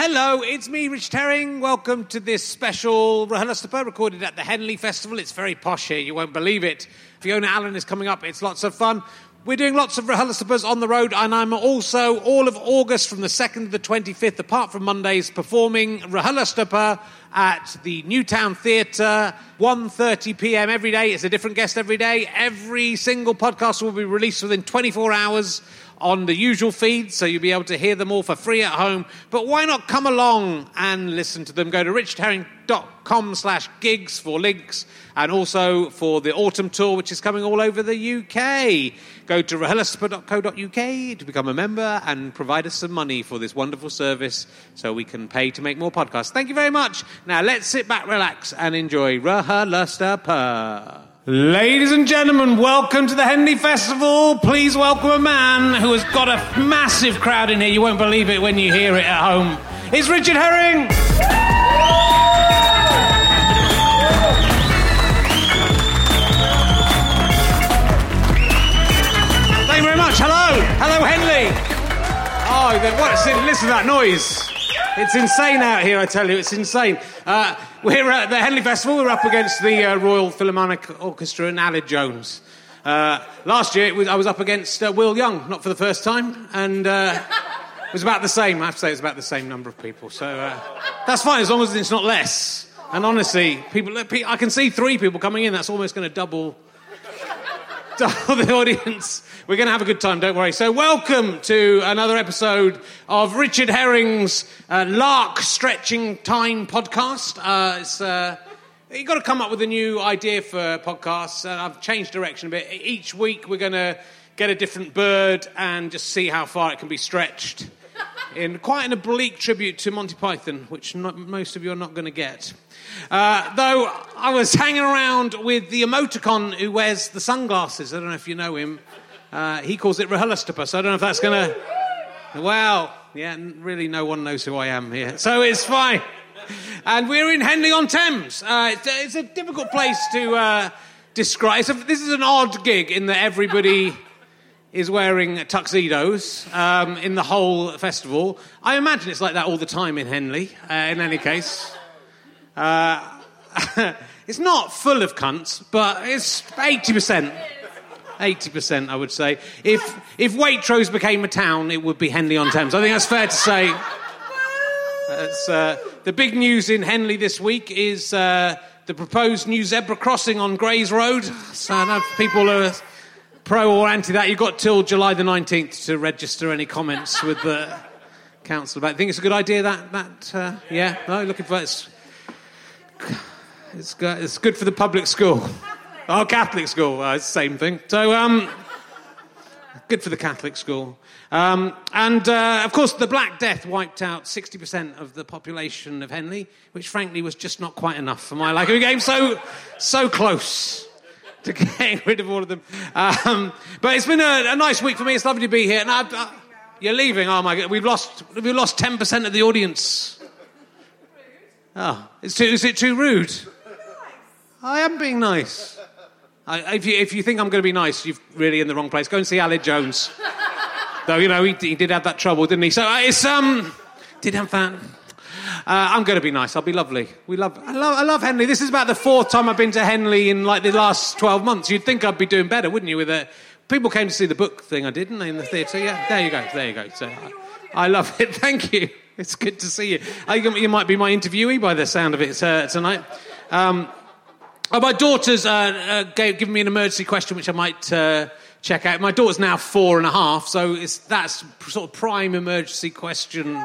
Hello, it's me, Rich Herring. Welcome to this special RHLSTP recorded at the Henley Festival. It's very posh here, you won't believe it. Fiona Allen is coming up, it's lots of fun. We're doing lots of RHLSTPs on the road, and I'm also all of August from the 2nd to the 25th, apart from Mondays, performing RHLSTP at the New Town Theatre, 1.30 p.m. every day. It's a different guest every day. Every single podcast will be released within 24 hours on the usual feed, so you'll be able to hear them all for free at home. But why not come along and listen to them? Go to richherring.com slash gigs for links and also for the autumn tour, which is coming all over the UK. Go to rhlstp.co.uk to become a member and provide us some money for this wonderful service so we can pay to make more podcasts. Thank you very much. Now let's sit back, relax, and enjoy RHLSTP. Ladies and gentlemen, welcome to the Henley Festival. Please welcome a man who has got a massive crowd in here. You won't believe it when you hear it at home. It's Richard Herring. Thank you very much. Hello. Hello, Henley. Oh, it? Listen to that noise. It's insane out here, I tell you. It's insane. Uh, we're at the Henley Festival. We're up against the uh, Royal Philharmonic Orchestra and Aled Jones. Uh, last year, was, I was up against uh, Will Young, not for the first time, and uh, it was about the same. I have to say, it was about the same number of people. So uh, that's fine as long as it's not less. And honestly, people, I can see three people coming in. That's almost going to double double the audience. We're going to have a good time, don't worry. So, welcome to another episode of Richard Herring's uh, Lark Stretching Time podcast. Uh, it's, uh, you've got to come up with a new idea for podcasts, and I've changed direction a bit. Each week, we're going to get a different bird and just see how far it can be stretched. In quite an oblique tribute to Monty Python, which not, most of you are not going to get. Uh, though I was hanging around with the emoticon who wears the sunglasses. I don't know if you know him. Uh, he calls it so I don't know if that's going to. Well, yeah, really, no one knows who I am here, so it's fine. And we're in Henley on Thames. Uh, it's, it's, a difficult place to uh, describe. So this is an odd gig in that everybody is wearing tuxedos um, in the whole festival. I imagine it's like that all the time in Henley. Uh, in any case. Uh, it's not full of cunts, but it's 80%. 80%, I would say. If, if Waitrose became a town, it would be Henley on Thames. I think that's fair to say. Uh, the big news in Henley this week is uh, the proposed new zebra crossing on Greys Road. So I know people are pro or anti that. You've got till July the 19th to register any comments with the council about it. Think it's a good idea, that? that uh, yeah? No, looking for it. It's good, it's good for the public school. Oh, Catholic school, uh, same thing. So, um, good for the Catholic school. Um, and uh, of course, the Black Death wiped out 60% of the population of Henley, which frankly was just not quite enough for my liking. We came so, so close to getting rid of all of them. Um, but it's been a, a, nice week for me. It's lovely to be here. And I, I, you're leaving. Oh my God, we've lost, we've lost 10% of the audience. Oh, it's too, is it too rude? I am being nice. I, if, you, if you think I'm going to be nice, you're really in the wrong place. Go and see Aled Jones. Though, you know, he, he, did have that trouble, didn't he? So uh, it's, um, did have that. Uh, I'm going to be nice. I'll be lovely. We love, I love, I love Henley. This is about the fourth time I've been to Henley in like the last 12 months. You'd think I'd be doing better, wouldn't you? With people came to see the book thing I did, didn't they, in the theatre? Yeah, there you go. There you go. So, I, I love it. Thank you. It's good to see you. I, you might be my interviewee by the sound of it uh, tonight. Um, oh, my daughter's uh, uh, gave, given me an emergency question, which I might uh, check out. My daughter's now four and a half, so it's, that's sort of prime emergency question.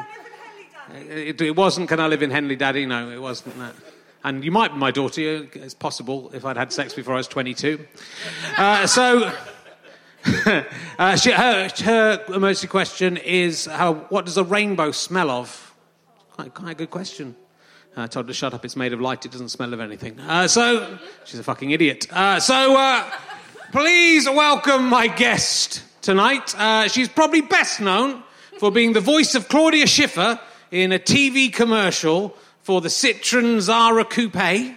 It, it, wasn't, can I live in Henley, Daddy? No, it wasn't that. And you might be my daughter, it's possible, if I'd had sex before I was 22. Uh, so. uh, she, her, her, emergency question is how, what does a rainbow smell of? Quite, quite a good question. Uh, I told her to shut up, it's made of light, it doesn't smell of anything. Uh, so, she's a fucking idiot. Uh, so, uh, please welcome my guest tonight. Uh, she's probably best known for being the voice of Claudia Schiffer in a TV commercial for the Citroen Xsara Coupe.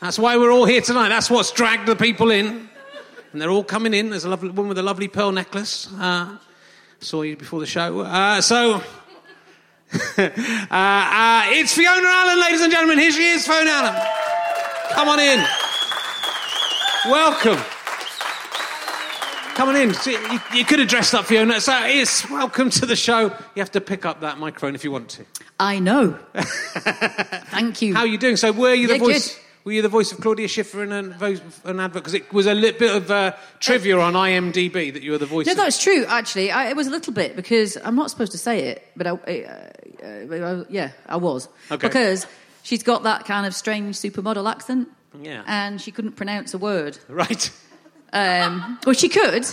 That's why we're all here tonight. That's what's dragged the people in and they're all coming in. There's a lovely woman with a lovely pearl necklace. Uh, saw you before the show. Uh, so uh, uh, it's Fiona Allen, ladies and gentlemen. Here she is, Fiona Allen. Come on in. Welcome. Come on in. See, You, you could have dressed up, Fiona. So it's welcome to the show. You have to pick up that microphone if you want to. I know. Thank you. How are you doing? So were you the Yeah, voice? good. Were you the voice of Claudia Schiffer in an, an advert? Because it was a little bit of uh, trivia on IMDb that you were the voice. no, of... that's true. Actually, I, it was a little bit because I'm not supposed to say it, but I, uh, uh, yeah, I was Okay. because she's got that kind of strange supermodel accent. Yeah. and she couldn't pronounce a word. Right. Um, well, she could,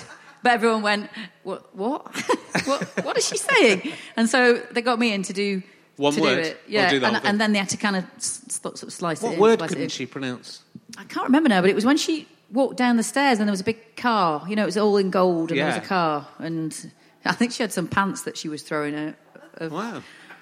but everyone went, "What? What? what? What is she saying?" And so they got me in to do One to word, do it. Yeah, do and, and then they had to kind of sort of slice it What word couldn't she pronounce? I can't remember now, but it was when she walked down the stairs and there was a big car. You know, it was all in gold and there was a car. And I think she had some pants that she was throwing out of, Wow.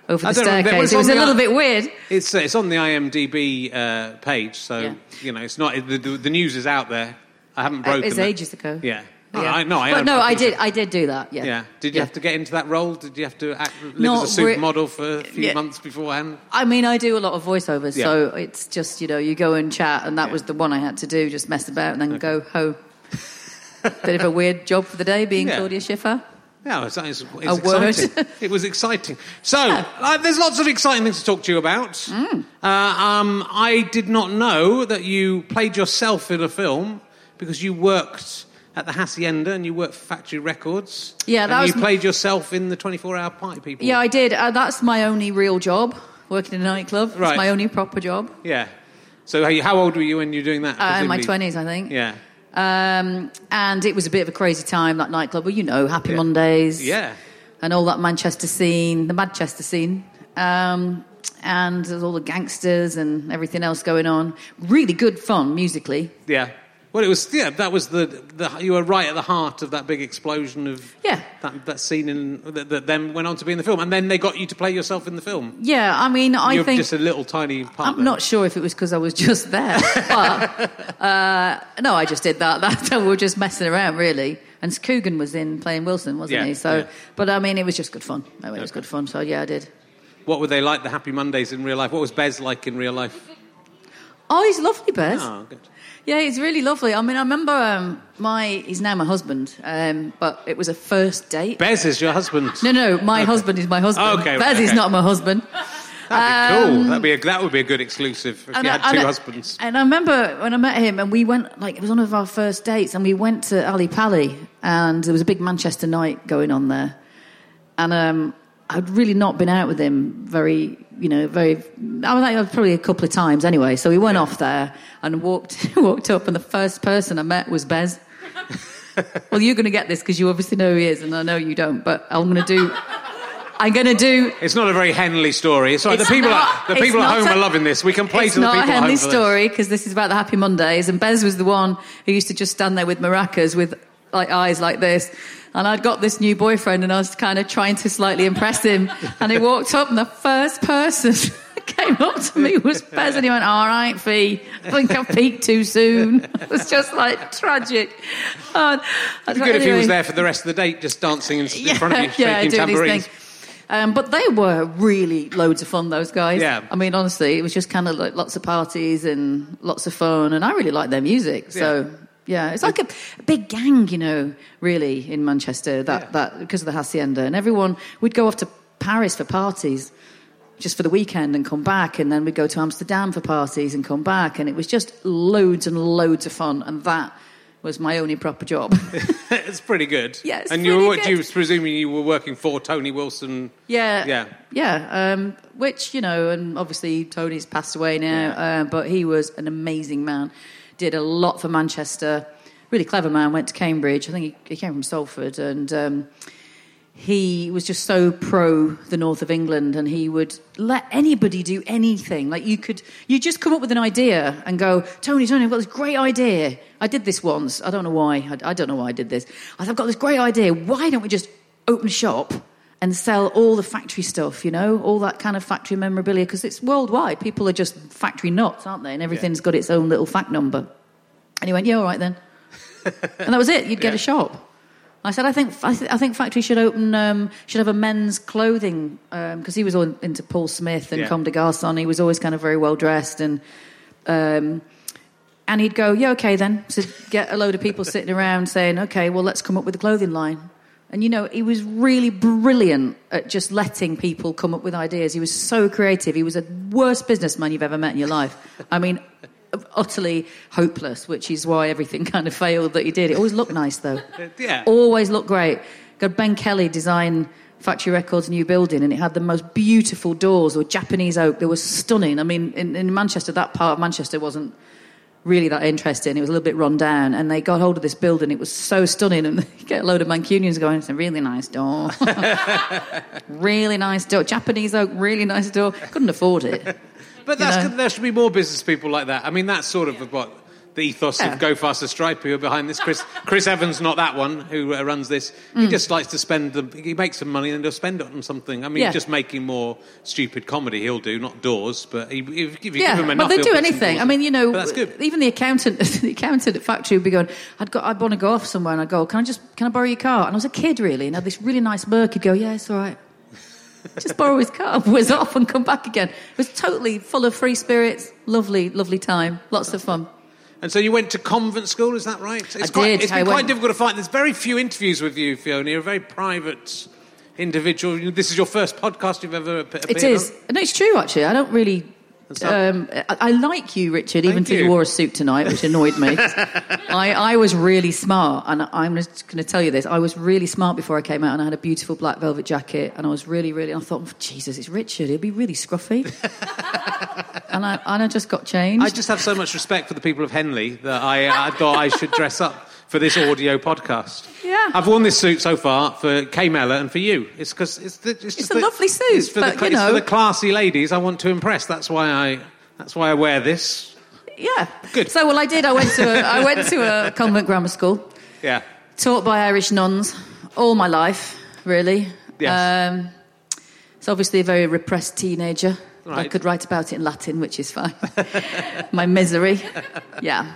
over the don't know, was staircase. It was a little bit weird. It's uh, it's on the IMDb uh, page, so Yeah. you know it's not the, the, the news is out there. I haven't broken. It was ages ago. Yeah. No, Yeah. I, no, I, but no, I did. I did do that. Yeah. Yeah. Did you have to get into that role? Did you have to act, live Not as a re- supermodel for a few Yeah. months beforehand? I mean, I do a lot of voiceovers, Yeah. so it's just you know you go and chat, and that Yeah. was the one I had to do, just mess about and then go home. Bit of a weird job for the day, being Yeah. Claudia Schiffer. Yeah, it's, it's, it's A word. exciting. it was exciting. So, uh, there's lots of exciting things to talk to you about. Mm. Uh, um, I did not know that you played yourself in a film because you worked at the Hacienda and you worked for Factory Records. Yeah, that and was you played yourself in the 24 Hour Party People. Yeah, I did. Uh, that's my only real job, working in a nightclub. It's Right. my only proper job. Yeah. So, how, how old were you when you were doing that? Uh, in my twenties, I think. Yeah. Um, and it was a bit of a crazy time that nightclub. Well, you know, Happy Yeah. Mondays. Yeah. And all that Manchester scene, the Manchester scene. Um, and there's all the gangsters and everything else going on. Really good fun musically. Yeah. Well, it was, yeah, that was the, the, you were right at the heart of that big explosion of Yeah. that, that scene in, that, that then went on to be in the film. And then they got you to play yourself in the film. Yeah, I mean, I You're think just a little tiny part. I'm there. not sure if it was because I was just there, but uh, no, I just did that. That we were just messing around, really. And Coogan was in playing Wilson, wasn't Yeah, he? So, yeah. but I mean, it was just good fun. It was good fun. So yeah, I did. What were they like, the Happy Mondays in real life? What was Bez like in real life? Oh, he's lovely, Bez. Oh, good. Yeah, he's really lovely. I mean, I remember um, my he's now my husband, um, but it was a first date. Bez is your husband. No, no, my husband is my husband. Okay, Bez is not my husband. That'd be cool. That'd be a, that would be a good exclusive if you had two I- husbands. And I remember when I met him, and we went like it was one of our first dates, and we went to Ali Pali, and there was a big Manchester night going on there, and um, I'd really not been out with him very, you know, very. I was like probably a couple of times anyway. So we went off there and walked walked up, and the first person I met was Bez. well, you're going to get this because you obviously know who he is, and I know you don't. But I'm going to do. I'm going to do It's not a very Henley story. Sorry, the It's people, not- at, the it's people at home a- are loving this. We can play to the people a at home Henley for this. story because this is about the Happy Mondays, and Bez was the one who used to just stand there with maracas with like eyes like this. And I'd got this new boyfriend, and I was kind of trying to slightly impress him. And he walked up, and the first person came up to me was Bez, and he went, "All right, Fee, I think I peaked too soon." It was just like tragic. And, It'd be good if he was there for the rest of the date, just dancing in, in front of you, yeah, shaking doing tambourines. Um, but they were really loads of fun, those guys. Yeah. I mean, honestly, it was just kind of like lots of parties and lots of fun, and I really liked their music. So, yeah, it's like a, a big gang, you know, really, in Manchester, that, Yeah. that because of the Hacienda. And everyone, we'd go off to Paris for parties just for the weekend and come back, and then we'd go to Amsterdam for parties and come back, and it was just loads and loads of fun, and that was my only proper job. it's pretty good. Yeah, and you were, good. you presuming you were working for Tony Wilson. Yeah, Yeah. yeah. Um, which you know, and obviously Tony's passed away now, uh, but he was an amazing man. Did a lot for Manchester. Really clever man. Went to Cambridge. I think he, he came from Salford, and um, he was just so pro the north of England, and he would let anybody do anything. Like you could, you just come up with an idea and go, Tony, Tony, I've got this great idea. I did this once. I don't know why. I, I don't know why I did this. I said, I've got this great idea. Why don't we just open a shop and sell all the factory stuff? You know, all that kind of factory memorabilia because it's worldwide. People are just factory nuts, aren't they? And everything's got its own little fact number. And he went, yeah, all right then. and that was it. You'd get Yeah. a shop. I said, I think I, th- I think Factory should open um, should have a men's clothing because he was all into Paul Smith and Yeah. Comme des Garçons. He was always kind of very well dressed and. Um, and he'd go, yeah, okay then. So get a load of people sitting around saying, okay, well, let's come up with a clothing line. And you know, he was really brilliant at just letting people come up with ideas. He was so creative. He was the worst businessman you've ever met in your life. I mean, utterly hopeless, which is why everything kind of failed that he did. It always looked nice though. yeah. Always looked great. Got Ben Kelly design Factory Records new building, and it had the most beautiful doors with Japanese oak. They were stunning. I mean, in, in Manchester, that part of Manchester wasn't really that interesting. It was a little bit run down, and they got hold of this building. It was so stunning, and they get a load of Mancunians going. It's a really nice door, really nice door. Japanese oak, really nice door. Couldn't afford it. But that's you know. There should be more business people like that. I mean, that's sort of what the ethos Yeah. of Go Faster Stripe who are behind this. Chris, Chris Evans, not that one, who uh, runs this. Mm. He just likes to spend the. He makes some money and he'll spend it on something. I mean, Yeah. just making more stupid comedy. He'll do, not doors, but he, if, if you yeah, give him enough, but they do anything. I mean, you know, that's good. even the accountant, the accountant at factory would be going, "I'd go, I'd want to go off somewhere," and I'd go, "Can I just, can I borrow your car?" And I was a kid, really, and had this really nice Merc. He'd go, "Yeah, it's all right." just borrow his car, whiz off, and come back again. It was totally full of free spirits. Lovely, lovely time. Lots of fun. And so you went to convent school, is that right? It's I quite, did. It's I been quite went- difficult to find. There's very few interviews with you, Fiona. You're a very private individual. This is your first podcast you've ever ap- appeared It is. on? No, it's true, actually. I don't really. Um, I, like you, Richard, even Thank though you you. wore a suit tonight, which annoyed me. I, I was really smart, and I'm just going to tell you this. I was really smart before I came out, and I had a beautiful black velvet jacket, and I was really, really. I thought, "Oh, Jesus, it's Richard. He'll be really scruffy. and I and I just got changed. I just have so much respect for the people of Henley that I, I thought I should dress up for this audio podcast. Yeah. I've worn this suit so far for Kay Mellor and for you. It's because it's the, it's, just a the- lovely suit, It's for, but, the, you it's for the classy ladies I want to impress. That's why I. That's why I wear this. yeah, Good. So, well, I did. I went to a, I went to a convent grammar school. Yeah. taught by Irish nuns all my life, really. Yes. Um, it's obviously a very repressed teenager. I could write about it in Latin, which is fine. my misery, yeah.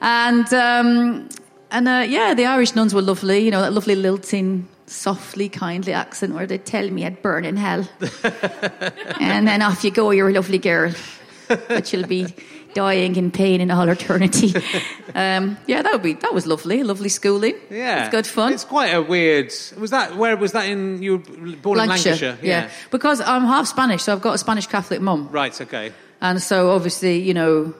And um, and uh, yeah, the Irish nuns were lovely. You know that lovely lilting, softly, kindly accent where they tell me I'd burn in hell, and then off you go, you're a lovely girl, but you'll be dying in pain in all eternity. Um, yeah, that would be that was lovely, lovely schooling. Yeah. it's good fun. It's quite a weird. Was that where was that in? You were born in Lancashire. yeah. Because I'm half Spanish, so I've got a Spanish Catholic mum. Right. Okay. And so obviously, you know,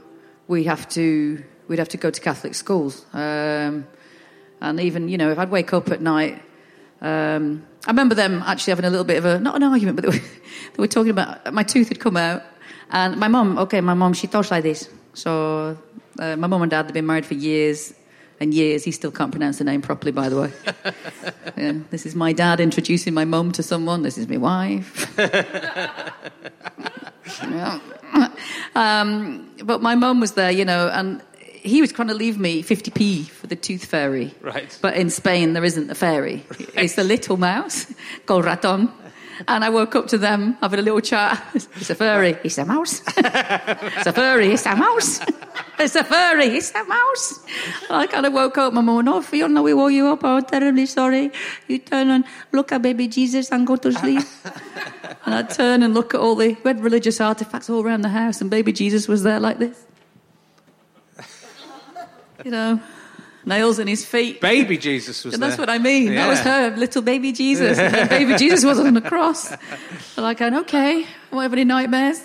we have to we'd have to go to Catholic schools. Um, and even, you know, if I'd wake up at night, um, I remember them actually having a little bit of a not an argument, but they were, they were talking about my tooth had come out, and my mum, okay, my mum, she talks like this. So uh, my mum and dad they've been married for years and years. He still can't pronounce the name properly, by the way. yeah, this is my dad introducing my mum to someone. This is my wife. Yeah. um, but my mum was there, you know, and he was trying to leave me 50p for the tooth fairy. Right. But in Spain, there isn't a fairy. It's a little mouse called Raton. And I woke up to them having a little chat. It's a furry. It's a mouse. it's a furry. It's a mouse. It's a furry. It's a mouse. And I kind of woke up. My mum went, oh, Fiona, we woke you up. I'm terribly sorry. You turn and look at baby Jesus and go to sleep. and I'd turn and look at all the, we had religious artifacts all around the house and baby Jesus was there like this. You know, nails in his feet. Baby Jesus was And there. that's what I mean. That was her, little baby Jesus. Baby Jesus was on the cross. And like, okay, won't have any nightmares.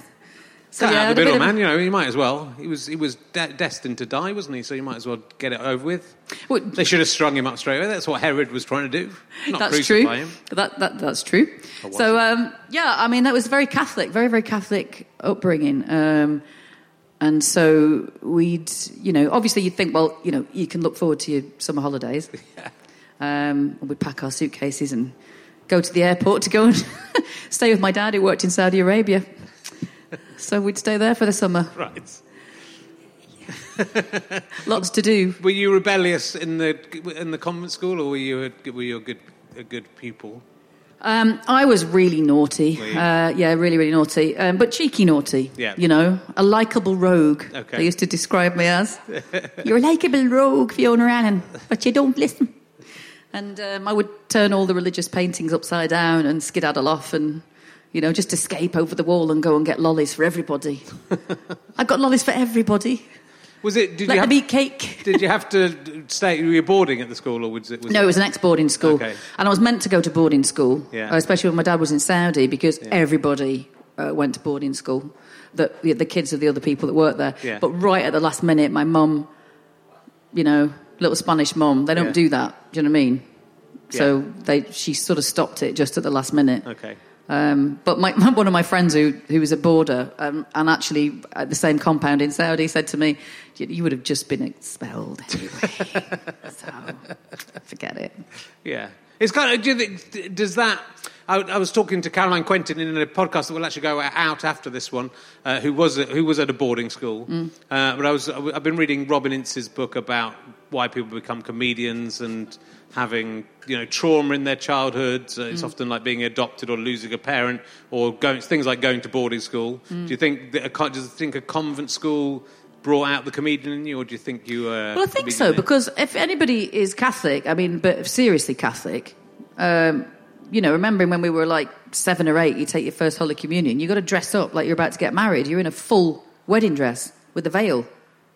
So Cut yeah, out the a bit middle, of- man. You know, he might as well. He was he was de- destined to die, wasn't he? So you might as well get it over with. Well, They should have strung him up straight away. That's what Herod was trying to do. Not that's true. him. That, that, that's true. So um, yeah, I mean that was very Catholic, very very Catholic upbringing. Um, and so we'd, you know, obviously you'd think, well, you know, you can look forward to your summer holidays. Um, we'd pack our suitcases and go to the airport to go and stay with my dad who worked in Saudi Arabia. So we'd stay there for the summer. Right. Lots to do. Were you rebellious in the in the convent school, or were you a, were you a good a good pupil? Um, I was really naughty. Uh, yeah, really, really naughty. Um, but cheeky naughty. Yeah. You know, a likable rogue. Okay. They used to describe me as. You're a likable rogue, Fiona Allen, but you don't listen. And um, I would turn all the religious paintings upside down and skedaddle off and, you know, just escape over the wall and go and get lollies for everybody. I got lollies for everybody. Was it? Did Let you have, cake. Did you have to stay? Were you boarding at the school, or was it? Was No, it was an ex-boarding school, Okay. and I was meant to go to boarding school, Yeah. uh, especially when my dad was in Saudi, because everybody uh, went to boarding school. The, the the kids of the other people that worked there. Yeah. But right at the last minute, my mum, you know, little Spanish mum, they don't Yeah. do that. Do you know what I mean? So they she sort of stopped it just at the last minute. Okay. Um, but my, one of my friends who, who was a boarder um, and actually at the same compound in Saudi said to me, "You, you would have just been expelled anyway." so forget it. Yeah. It's kind of, do you think, does that, I, I was talking to Caroline Quentin in a podcast that will actually go out after this one, uh, who, was, at- who was at a boarding school. Mm. Uh, but I was, I've been reading Robin Ince's book about why people become comedians and having, you know, trauma in their childhood. Uh, Mm. it's often like being adopted or losing a parent or going, things like going to boarding school. Mm. Do you think that a, do you think a convent school brought out the comedian in you or do you think you were Well, I think so because if anybody is Catholic, I mean, but seriously Catholic, um, you know, remembering when we were like seven or eight, you take your first Holy Communion, you got to dress up like you're about to get married. You're in a full wedding dress with a veil.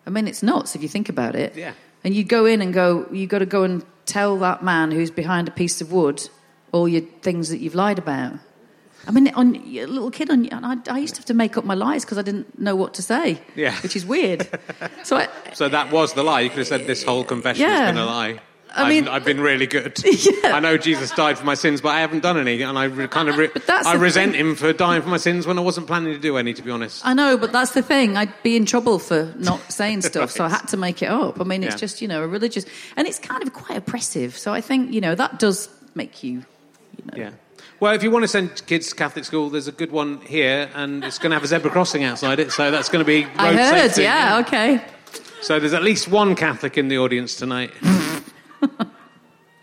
I mean, it's nuts if you think about it. Yeah. And you go in and go, you got to go and tell that man who's behind a piece of wood all your things that you've lied about. I mean, on a little kid, on I, I used to have to make up my lies because I didn't know what to say. Yeah. which is weird. so I, So that was the lie. You could have said this whole confession Yeah. has been a lie. I I've, mean- I've been really good. Yeah. I know Jesus died for my sins, but I haven't done any, and I re- kind of re- that's I resent thing. him for dying for my sins when I wasn't planning to do any. To be honest, I know, but that's the thing. I'd be in trouble for not saying stuff, so I had to make it up. I mean, it's Yeah. just, you know, a religious, and it's kind of quite oppressive. So I think, you know, that does make you, you know. yeah. Well, if you want to send kids to Catholic school, there's a good one here, and it's going to have a zebra crossing outside it, so that's going to be road I heard, safety. yeah, okay. So there's at least one Catholic in the audience tonight.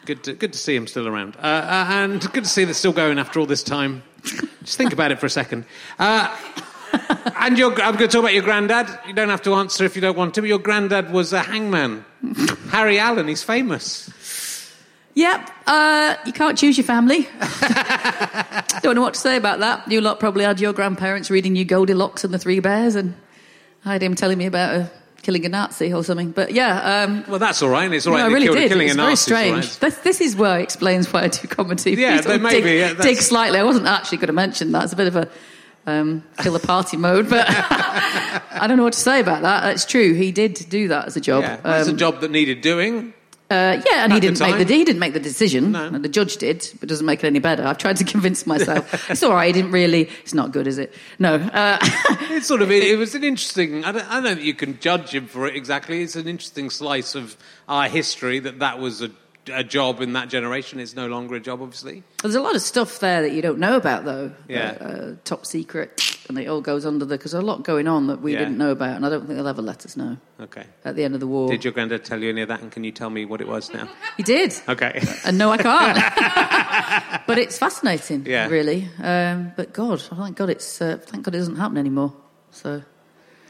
Good, to, good to see him still around, uh, uh, and good to see they're still going after all this time. Just think about it for a second. Uh, and your, I'm going to talk about your granddad. You don't have to answer if you don't want to. But your granddad was a hangman, Harry Allen. He's famous. Yep, uh, you can't choose your family. Don't know what to say about that. You lot probably had your grandparents reading you Goldilocks and the Three Bears, and I had him telling me about uh, killing a Nazi or something. But yeah, um, Well, that's all right. and It's all right. no, I really killed, did. Killing It's a very Nazi is strange. right. This, this is where it explains why I do comedy. Yeah, Please don't there may dig, be, yeah, dig slightly. I wasn't actually going to mention that. It's a bit of a um, killer party mode, but I don't know what to say about that. That's true. He did do that as a job. Yeah, well, it's a Um, job that needed doing. Uh, yeah, and he At the didn't make the he didn't make the decision. No. and The judge did, but it doesn't make it any better. I've tried to convince myself it's all right. He didn't really. It's not good, is it? No. Uh, It's sort of it, it was an interesting. I don't, I don't know that you can judge him for it exactly. It's an interesting slice of our history that that was a, a job in that generation. is no longer a job, obviously. there's a lot of stuff there that you don't know about, though. Yeah. Uh, uh, top secret, and it all goes under the because there's a lot going on that we Yeah. didn't know about, and I don't think they'll ever let us know Okay. at the end of the war. Did your granddad tell you any of that? And can you tell me what it was now? He did. Okay. And no, I can't. but it's fascinating, Yeah. really. Um, but God, thank God, it's uh, thank God it doesn't happen anymore. So.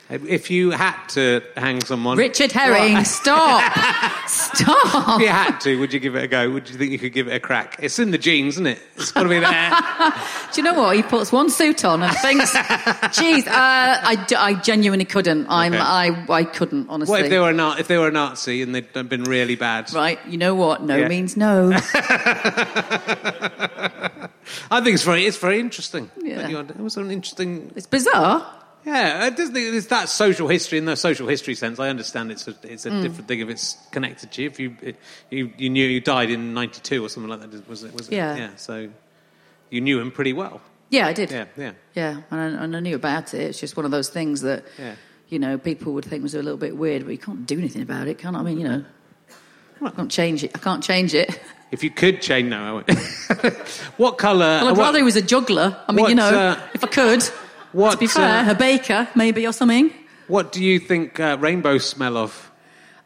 If you had to hang someone, Richard Herring, What? stop! stop! If you had to, would you give it a go? Would you think you could give it a crack? It's in the genes, isn't it? It's got to be there. Do you know what? He puts one suit on and thinks, "Geez, uh, I, d- I genuinely couldn't. I'm, Okay. I, I couldn't honestly." what if they were a if they were a Nazi and they'd been really bad? Right, you know what? No Yeah. means no. I think it's very it's very interesting. Yeah. It was an interesting it's bizarre. Yeah, it doesn't. It's that social history in the social history sense. I understand it's a it's a different thing if it's connected to you. If you you you knew you died in '92 or something like that, was it? Was it? Yeah. Yeah. So you knew him pretty well. Yeah, I did. Yeah. Yeah. Yeah, and I, and I knew about it. It's just one of those things that, Yeah. you know, people would think was a little bit weird, but you can't do anything about it, can I? I mean, you know, I can't change it. I can't change it. If you could change, no. I won't. what colour? Well, I'd what, rather he was a juggler. I mean, what, you know, uh, if I could. What, to be fair, uh, a baker maybe or something. what do you think uh, rainbows smell of?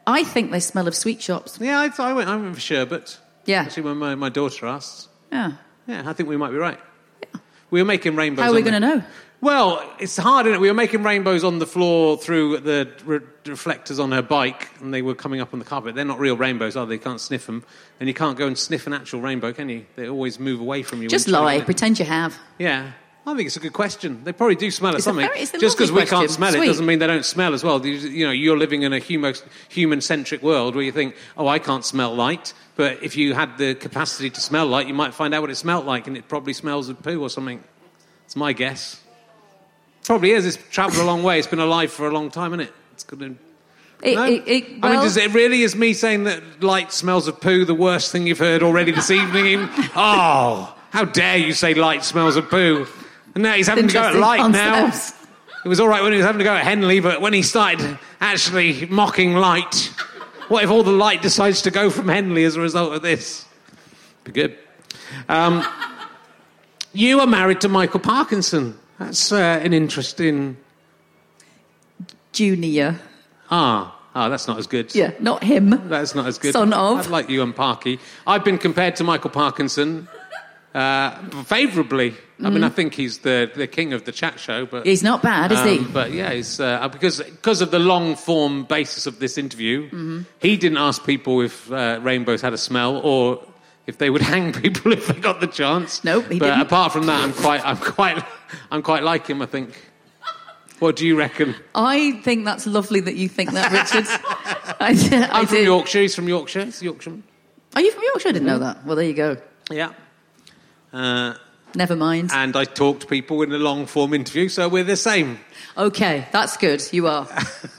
I think they smell of sweet shops. Yeah, I, I went. I went for sherbet. Yeah. Actually, when my, my daughter asked, Yeah. yeah, I think we might be right. Yeah. We were making rainbows. How are we going to know? Well, it's hard, isn't it? We were making rainbows on the floor through the re- reflectors on her bike, and they were coming up on the carpet. They're not real rainbows, are they? You can't sniff them. And you can't go and sniff an actual rainbow, can you? They always move away from you. Just you try to lie, pretend you have. Yeah. I think it's a good question. They probably do smell of It's something. very- Just because we can't question. smell it doesn't mean they don't smell as well. You, you know, you're living in a human centric world where you think, oh, I can't smell light. But if you had the capacity to smell light, you might find out what it smelled like, and it probably smells of poo or something. It's my guess. Probably is. It's travelled a long way. It's been alive for a long time, isn't it? It's good. to- It, No? it, it, I mean, does it really is me saying that light smells of poo the worst thing you've heard already this evening? Even? Oh, how dare you say light smells of poo? And now he's having to go at light now. It was all right when he was having to go at Henley, but when he started actually mocking light, what if all the light decides to go from Henley as a result of this? Be good. Um, you are married to Michael Parkinson. That's uh, an interesting. Junior. Ah, ah, that's not as good. Yeah, not him. That's not as good. Son of. I'd like you and Parky. I've been compared to Michael Parkinson uh, favourably. I mean, I think he's the, the king of the chat show, but He's not bad, is he? um, But yeah, he's, uh, because because of the long form basis of this interview, Mm-hmm. he didn't ask people if uh, rainbows had a smell or if they would hang people if they got the chance. Nope, he but didn't. apart from that, I'm quite I'm quite I'm quite like him. I think. What do you reckon? I think that's lovely that you think that, Richard. I, I'm from. Yorkshire. He's from Yorkshire. He's Yorkshireman. Are you from Yorkshire? I didn't know that. Well, there you go. Yeah. Uh, Never mind. and I talk to people in a long form interview, so we're the same. Okay, that's good. You are.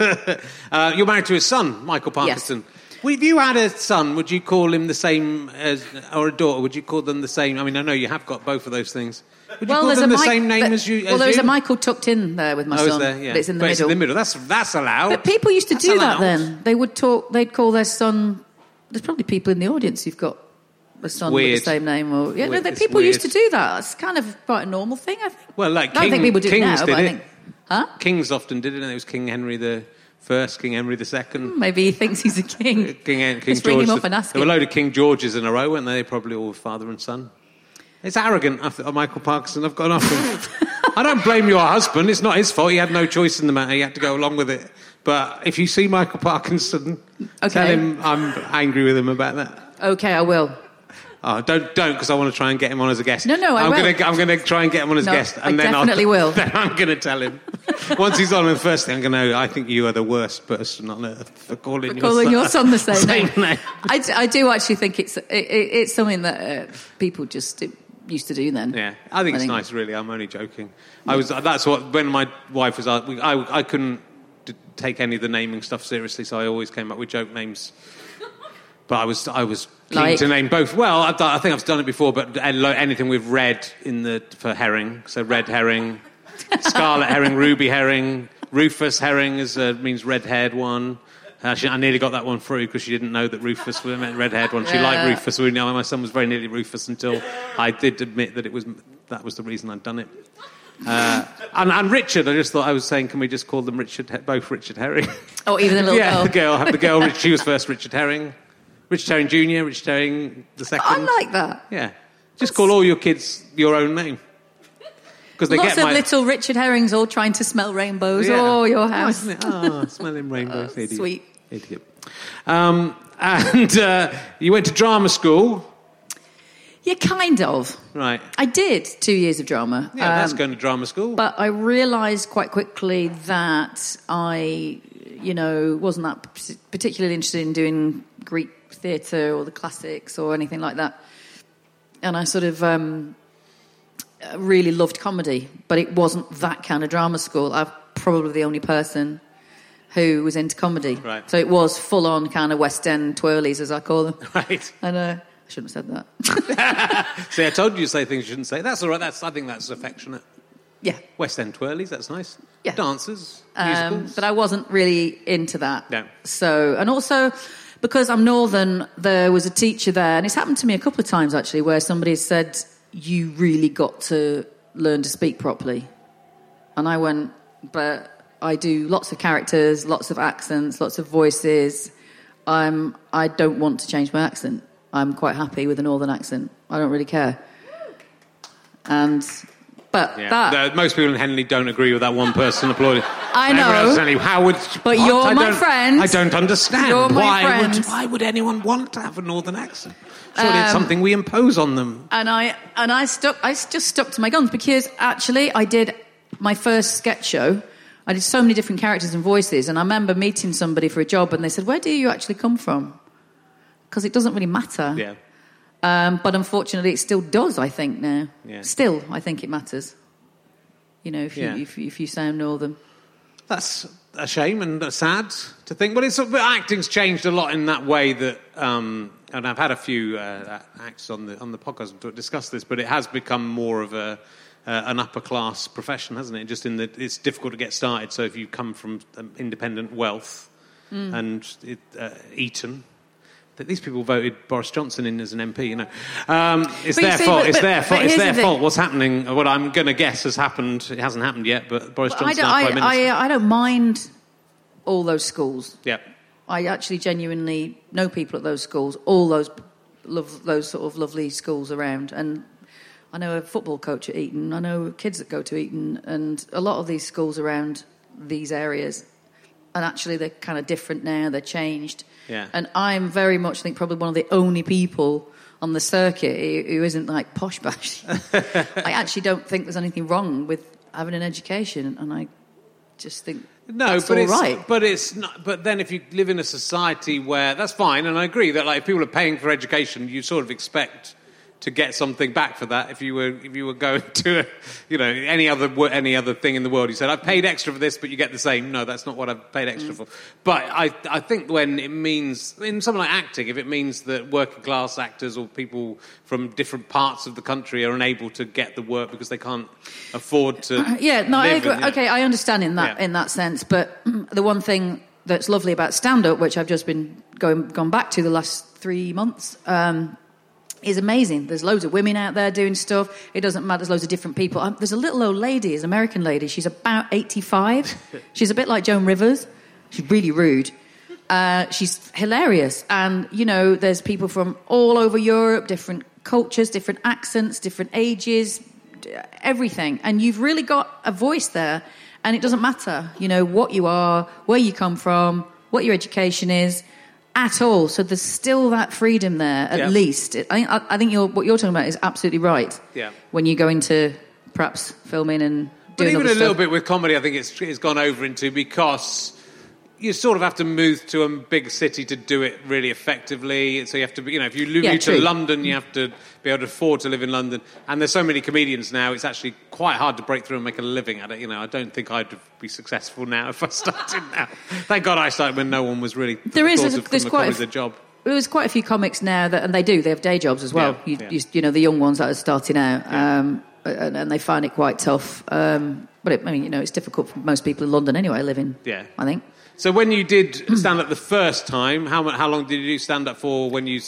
uh, you're married to his son, Michael Parkinson. Well, If you had a son, would you call him the same as, or a daughter? Would you call them the same? I mean, I know you have got both of those things. Would you call them the Mike- same name but- as you? Well, there's a Michael tucked in there with my Oh, son. there? Yeah. But it's in the But middle. It's in the middle. That's that's allowed. But people used to That's do that then. They would talk. They'd call their son. There's probably people in the audience who've got a son with the same name, or yeah, no, that people used to do that. It's kind of quite a normal thing, I think. Well, like I don't think people do it Kings now, did but I it. think, huh? Kings often did it, and it was King Henry the First, King Henry the Second. Hmm, maybe he thinks he's a king. King, King Just George. him the- up and ask there were a load of King Georges in a row, weren't they? Probably all father and son. It's arrogant, Michael Parkinson. I've gone off. I don't blame your husband. It's not his fault. He had no choice in the matter. He had to go along with it. But if you see Michael Parkinson, tell him I'm angry with him about that. Okay, I will. Oh, don't don't because I want to try and get him on as a guest. No, no, I I'm will. Gonna, I'm going to try and get him on as a No, guest, I and then definitely I'll, will. Then I'm going to tell him once he's on. The first thing I'm going to, I think you are the worst person on earth for calling, For calling your son the same, name. name. I, d- I do actually think it's it, it, it's something that uh, people just uh, used to do then. Yeah, I think it's nice. Really, I'm only joking. I was. That's what when my wife was. we- I I couldn't d- take any of the naming stuff seriously, so I always came up with joke names. But I was I was keen Like? to name both. Well, I've I think I've done it before, but uh, anything with red in the for herring. So red herring, scarlet herring, ruby herring, Rufus herring is uh, means red-haired one. Actually, I nearly got that one through because she didn't know that Rufus was meant red-haired one. She liked Rufus. We know my son was very nearly Rufus until I did admit that it was that was the reason I'd done it. Uh, and, and Richard, I just thought I was saying, can we just call them Richard, both Richard Herring? Oh, even the little yeah, girl. the girl, the girl. She was first Richard Herring, Richard Herring Junior, Richard Herring the second. I like that. Yeah, just call all your kids your own name because they Lots get of my. little Richard Herrings all trying to smell rainbows. Yeah. Oh, your house. isn't? Oh, smelling rainbows. Oh, idiot. sweet. Idiot. Um, and uh, you went to drama school, Yeah, kind of. right? I did two years of drama. Yeah, that's um, going to drama school. But I realised quite quickly that I, you know, wasn't that particularly interested in doing Greek theatre or the classics or anything like that. And I sort of um, really loved comedy, but it wasn't that kind of drama school. I'm probably the only person who was into comedy. Right. So it was full on kind of West End twirlies, as I call them. right. And uh, I shouldn't have said that. See, I told you to say things you shouldn't say. That's all right. That's I think that's affectionate. yeah. West End twirlies. That's nice. Yeah. Dancers. Um, musicals. but I wasn't really into that. No. So, and also because I'm northern, there was a teacher there, and it's happened to me a couple of times actually, where somebody said, "You really got to learn to speak properly," and I went, "But I do lots of characters, lots of accents, lots of voices. I'm I don't want to change my accent. I'm quite happy with a northern accent. I don't really care." And But Yeah. that, most people in Henley don't agree with that one person applauding. I know. How would? But what? you're I my friend. I don't understand. You're my why friend. would why would anyone want to have a northern accent? Surely it's Um, something we impose on them. and I and I stuck. I just stuck to my guns because actually I did my first sketch show. I did so many different characters and voices, and I remember meeting somebody for a job, and they said, "Where do you actually come from?" Because it doesn't really matter. Yeah. Um, but unfortunately, it still does. I think now. Yeah. Still, I think it matters. You know, if you Yeah. if, if you sound northern. That's a shame and sad to think. But it's but acting's changed a lot in that way that, um, and I've had a few uh, acts on the on the podcast to discuss this, but it has become more of a uh, an upper class profession, hasn't it? Just in that it's difficult to get started. So if you come from um, independent wealth and it, uh, Eton. That these people voted Boris Johnson in as an MP, you know, um, it's their see, fault. but- it's but- their fault. It's their the fault. What's happening? What I'm going to guess has happened. It hasn't happened yet, but Boris I Johnson's don't. prime I, minister. I, I don't mind all those schools. Yeah. I actually genuinely know people at those schools, all those love, those sort of lovely schools around, and I know a football coach at Eton. I know kids that go to Eton, and a lot of these schools around these areas. And actually, they're kind of different now. They're changed. Yeah. And I'm very much, I think, probably one of the only people on the circuit who isn't like posh bash. I actually don't think there's anything wrong with having an education, and I just think No, but all it's right. but it's not. But then, if you live in a society where that's fine, and I agree that like if people are paying for education, you sort of expect to get something back for that. If you were if you were going to, a, you know, any other any other thing in the world, you said I've paid extra for this, but you get the same. No, that's not what I've paid extra Mm. for. But I I think when it means in something like acting, if it means that working class actors or people from different parts of the country are unable to get the work because they can't afford to. Yeah, no, I agree. and, you know. okay, I understand in that Yeah. in that sense. But the one thing that's lovely about stand up, which I've just been going gone back to the last three months, um, is amazing. There's loads of women out there doing stuff. It doesn't matter. There's loads of different people. Um, there's a little old lady, is an American lady. She's about 85. She's a bit like Joan Rivers. She's really rude. Uh, she's hilarious. And, you know, there's people from all over Europe, different cultures, different accents, different ages, everything. And you've really got a voice there. And it doesn't matter, you know, what you are, where you come from, what your education is, at all. So there's still that freedom there, at Yeah. least. I think, I, I think you're, what you're talking about is absolutely right. Yeah. When you go into perhaps filming and But even a little bit with comedy, I think it's, it's gone over into because you sort of have to move to a big city to do it really effectively. So you have to, be, you know, if you move Yeah, to. London, you have to be able to afford to live in London. And there's so many comedians now; it's actually quite hard to break through and make a living at it. You know, I don't think I'd be successful now if I started now. Thank God I started when no one was really There is a- of there's quite a job. There's quite a few comics now that, and they do. They have day jobs as well. Yeah, you, yeah. You, you know, the young ones that are starting out, um, and, and they find it quite tough. Um, but it, I mean, you know, it's difficult for most people in London anyway, living. Yeah. I think. So when you did stand up the first time, how how long did you stand up for? When you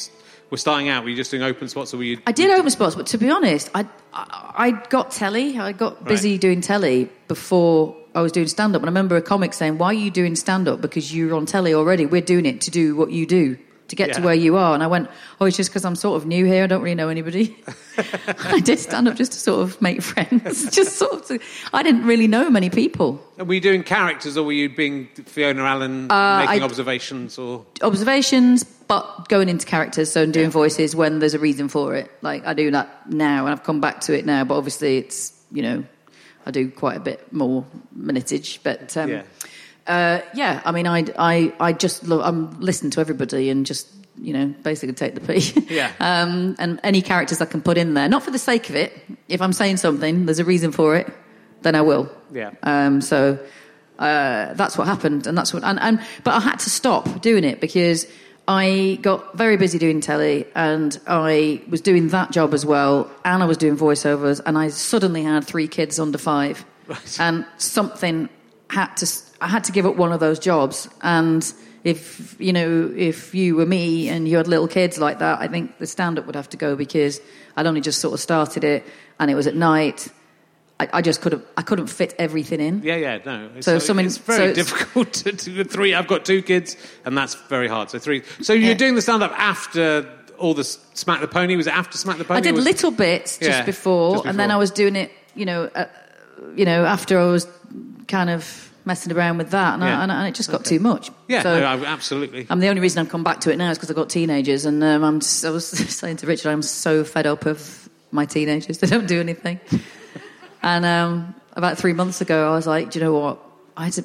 were starting out, were you just doing open spots, or were you? I did open spots, but to be honest, I, I, I got telly. I got busy Right. doing telly before I was doing stand up. And I remember a comic saying, Why are you doing stand up? Because you're on telly already. We're doing it to do what you do, to get to where you are. And I went, Oh, it's just because I'm sort of new here. I don't really know anybody. I did stand up just to sort of make friends. just sort of. To, I didn't really know many people. Were you doing characters, or were you being Fiona Allen, Uh, making I- observations, or observations, but going into characters, so doing voices when there's a reason for it. Like I do that now, and I've come back to it now. But obviously, it's you know, I do quite a bit more minutage. But um, Yeah. Uh, yeah, I mean, I I I just lo- I'm listening to everybody and just you know basically take the pee. Yeah. um, and any characters I can put in there, not for the sake of it. If I'm saying something, there's a reason for it, then I will. Yeah. Um, so uh, that's what happened, and that's what. And, and but I had to stop doing it because I got very busy doing telly, and I was doing that job as well, and I was doing voiceovers, and I suddenly had three kids under five, Right. and something had to. I had to give up one of those jobs, and. If you know, if you were me and you had little kids like that, I think the stand-up would have to go because I'd only just sort of started it, and it was at night. I, I just couldn't. I couldn't fit everything in. yeah, yeah, no. It's, So someone- it's very so difficult to do three. I've got two kids, and that's very hard. So three. So you're Yeah. doing the stand up after all the Smack the Pony? Was it after Smack the Pony? I did little bits just Yeah, before, just and then. I was doing it you know, uh, you know, after I was kind of messing around with that, and, Yeah. I, and, and it just got too much. Yeah, So no, I- absolutely. I'm the only reason I've come back to it now is because I've got teenagers, and um, I'm. Just, I was saying to Richard, I'm so fed up of my teenagers. They don't do anything. and um, about three months ago, I was like, do you know what? I had to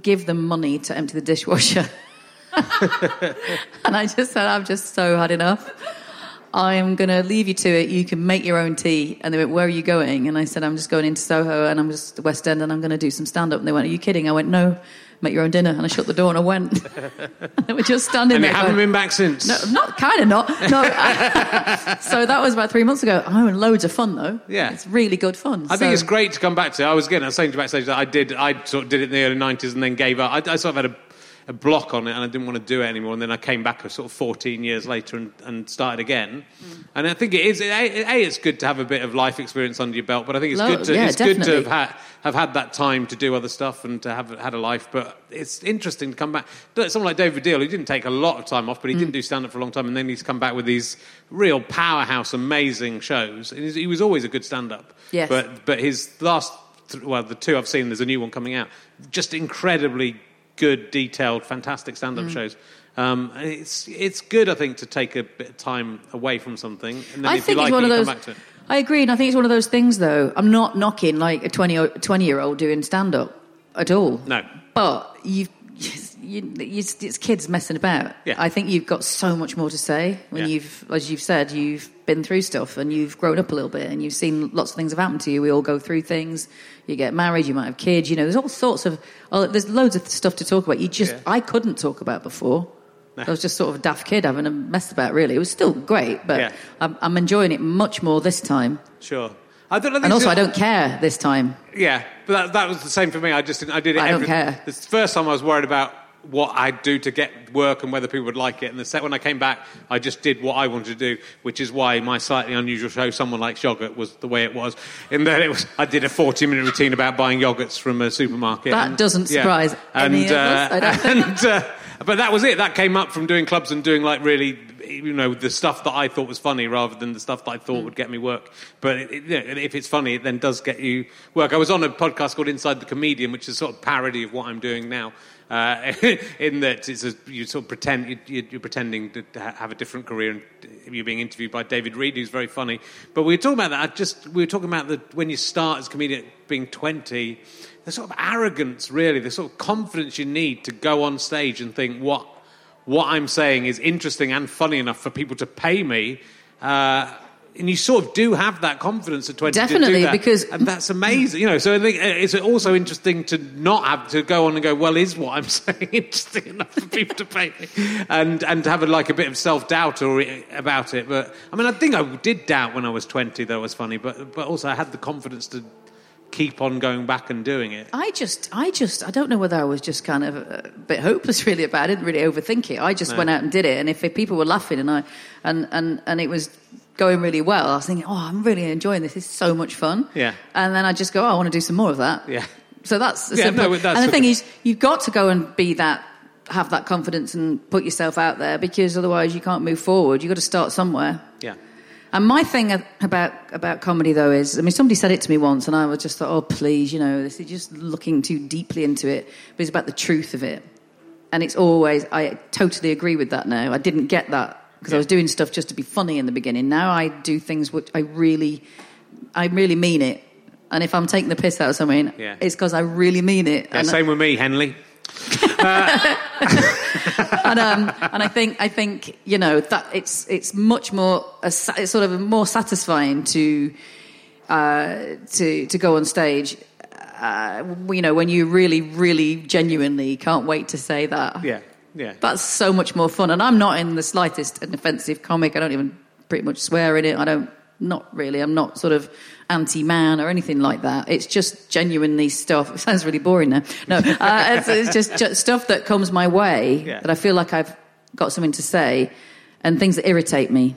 give them money to empty the dishwasher, and I just said, I've just so had enough. I'm going to leave you to it. You can make your own tea. And they went, Where are you going? And I said, I'm just going into Soho and I'm just the West End and I'm going to do some stand up. And they went, Are you kidding? I went, No, make your own dinner. And I shut the door and I went. and they were just standing there. And they haven't been back since. no, not kind of not. No. so that was about three months ago. Oh, and loads of fun though. Yeah. it's really good fun. I think it's great to come back to. I was again, I was saying to you backstage that I did, I sort of did it in the early '90s and then gave up. I, I sort of had a, a block on it and I didn't want to do it anymore. And then I came back sort of 14 years later and, and started again. Mm. And I think it is. A, a, it's good to have a bit of life experience under your belt, but I think it's Lo- good to yeah, it's good to have had have had that time to do other stuff and to have had a life. But it's interesting to come back. Someone like David Deal, who didn't take a lot of time off, but he Mm. didn't do stand up for a long time, and then he's come back with these real powerhouse, amazing shows. And He was always a good stand up. Yes. But but his last, well, the two I've seen, there's a new one coming out. Just incredibly good, detailed, fantastic stand-up Mm. shows. Um, it's it's good, I think, to take a bit of time away from something, and then I if think you like it's one it, of you those. come back to it. I agree, and I think it's one of those things. Though I'm not knocking like a 20, 20 year old doing stand up at all. No. but you. You, you, it's kids messing about. Yeah. I think you've got so much more to say when Yeah. you've, as you've said, you've been through stuff and you've grown up a little bit and you've seen lots of things have happened to you. We all go through things. You get married, you might have kids. You know, there's all sorts of. Oh, there's loads of stuff to talk about. You just, Yeah. I couldn't talk about before. I was just sort of a daft kid having a mess about. Really, it was still great, but Yeah. I'm, I'm enjoying it much more this time. Sure. I don't, I And also, I don't care this time. Yeah, but that, that was the same for me. I just didn't, I did it. I don't every, care. The first time I was worried about what I'd do to get work and whether people would like it. And the set when I came back, I just did what I wanted to do, which is why my slightly unusual show, Someone Likes Yogurt, was the way it was. In that it was, I did a 40 minute routine about buying yogurts from a supermarket. That and- doesn't surprise any of us, I don't think. and, uh, but that was it. That came up from doing clubs and doing like really, you know, the stuff that I thought was funny rather than the stuff that I Mm. thought would get me work. But it, it, you know, if it's funny, it then does get you work. I was on a podcast called Inside the Comedian, which is sort of parody of what I'm doing now. Uh, in that it's a, you sort of pretend you, you're pretending to have a different career, and you're being interviewed by David Reed, who's very funny. But we were talking about that. I just we were talking about the when you start as a comedian, being 20, the sort of arrogance, really, the sort of confidence you need to go on stage and think what what I'm saying is interesting and funny enough for people to pay me. Uh, and you sort of do have that confidence at 20 to do Definitely, because- and that's amazing. You know so i think uh, it's also interesting to not have to go on and go well is what i'm saying interesting enough for people to pay me? And and to have a, like a bit of self-doubt or about it. But i mean i think i did doubt when i was 20 that it was funny. But but also i had the confidence to keep on going back and doing it. I just, I just, I don't know whether I was just kind of a bit hopeless really about. it. I didn't really overthink it. I just went out and did it, and if people were laughing and I, and and and it was going really well, I was thinking, oh, I'm really enjoying this. It's so much fun. Yeah. And then I just go, oh, I want to do some more of that. Yeah. So that's the Yeah, simple. no, that's and the thing is, you've got to go and be that, have that confidence and put yourself out there because otherwise you can't move forward. You've got to start somewhere. yeah And my thing about about comedy though is, I mean, somebody said it to me once, and I was just thought, oh, please, you know, this is just looking too deeply into it. But it's about the truth of it, and it's always. I totally agree with that now. I didn't get that because I was doing stuff just to be funny in the beginning. Now I do things which I really, I really mean it. And if I'm taking the piss out of something, Yeah. it's because I really mean it. yeah and, same with me henley and um, and I think I think you know that it's it's much more it's sort of more satisfying to uh, to to go on stage. Uh, you know when you really really genuinely can't wait to say that. yeah yeah That's so much more fun, and I'm not in the slightest an offensive comic. I don't even pretty much swear in it. I don't, not really. I'm not sort of anti-man or anything like that. It's just genuinely stuff. It sounds really boring now. No, uh, it's, it's just, just stuff that comes my way Yeah. that I feel like I've got something to say, and things that irritate me.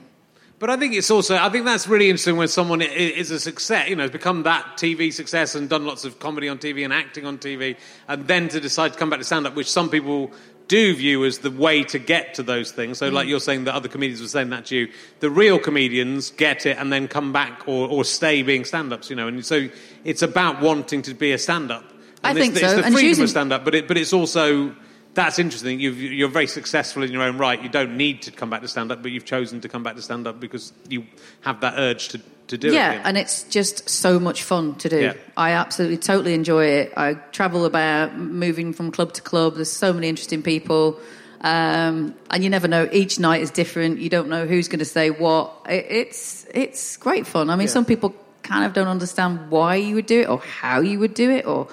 But I think it's also, I think that's really interesting when someone is a success, you know, has become that TV success and done lots of comedy on TV and acting on TV, and then to decide to come back to stand up, which some people do view as the way to get to those things. So, like mm. you're saying that other comedians were saying that to you, the real comedians get it and then come back or, or stay being stand-ups, you know. And so it's about wanting to be a stand-up. I And think it's, so, It's the and freedom choosing- of stand-up, but it, but it's also that's interesting. You've, you're very successful in your own right. You don't need to come back to stand-up, but you've chosen to come back to stand-up because you have that urge to, to do it. yeah, and it's just so much fun to do. Yeah. I absolutely, totally enjoy it. I travel about, moving from club to club. There's so many interesting people, um, and you never know. Each night is different. You don't know who's going to say what. It, it's it's great fun. I mean, Yeah. some people kind of don't understand why you would do it or how you would do it or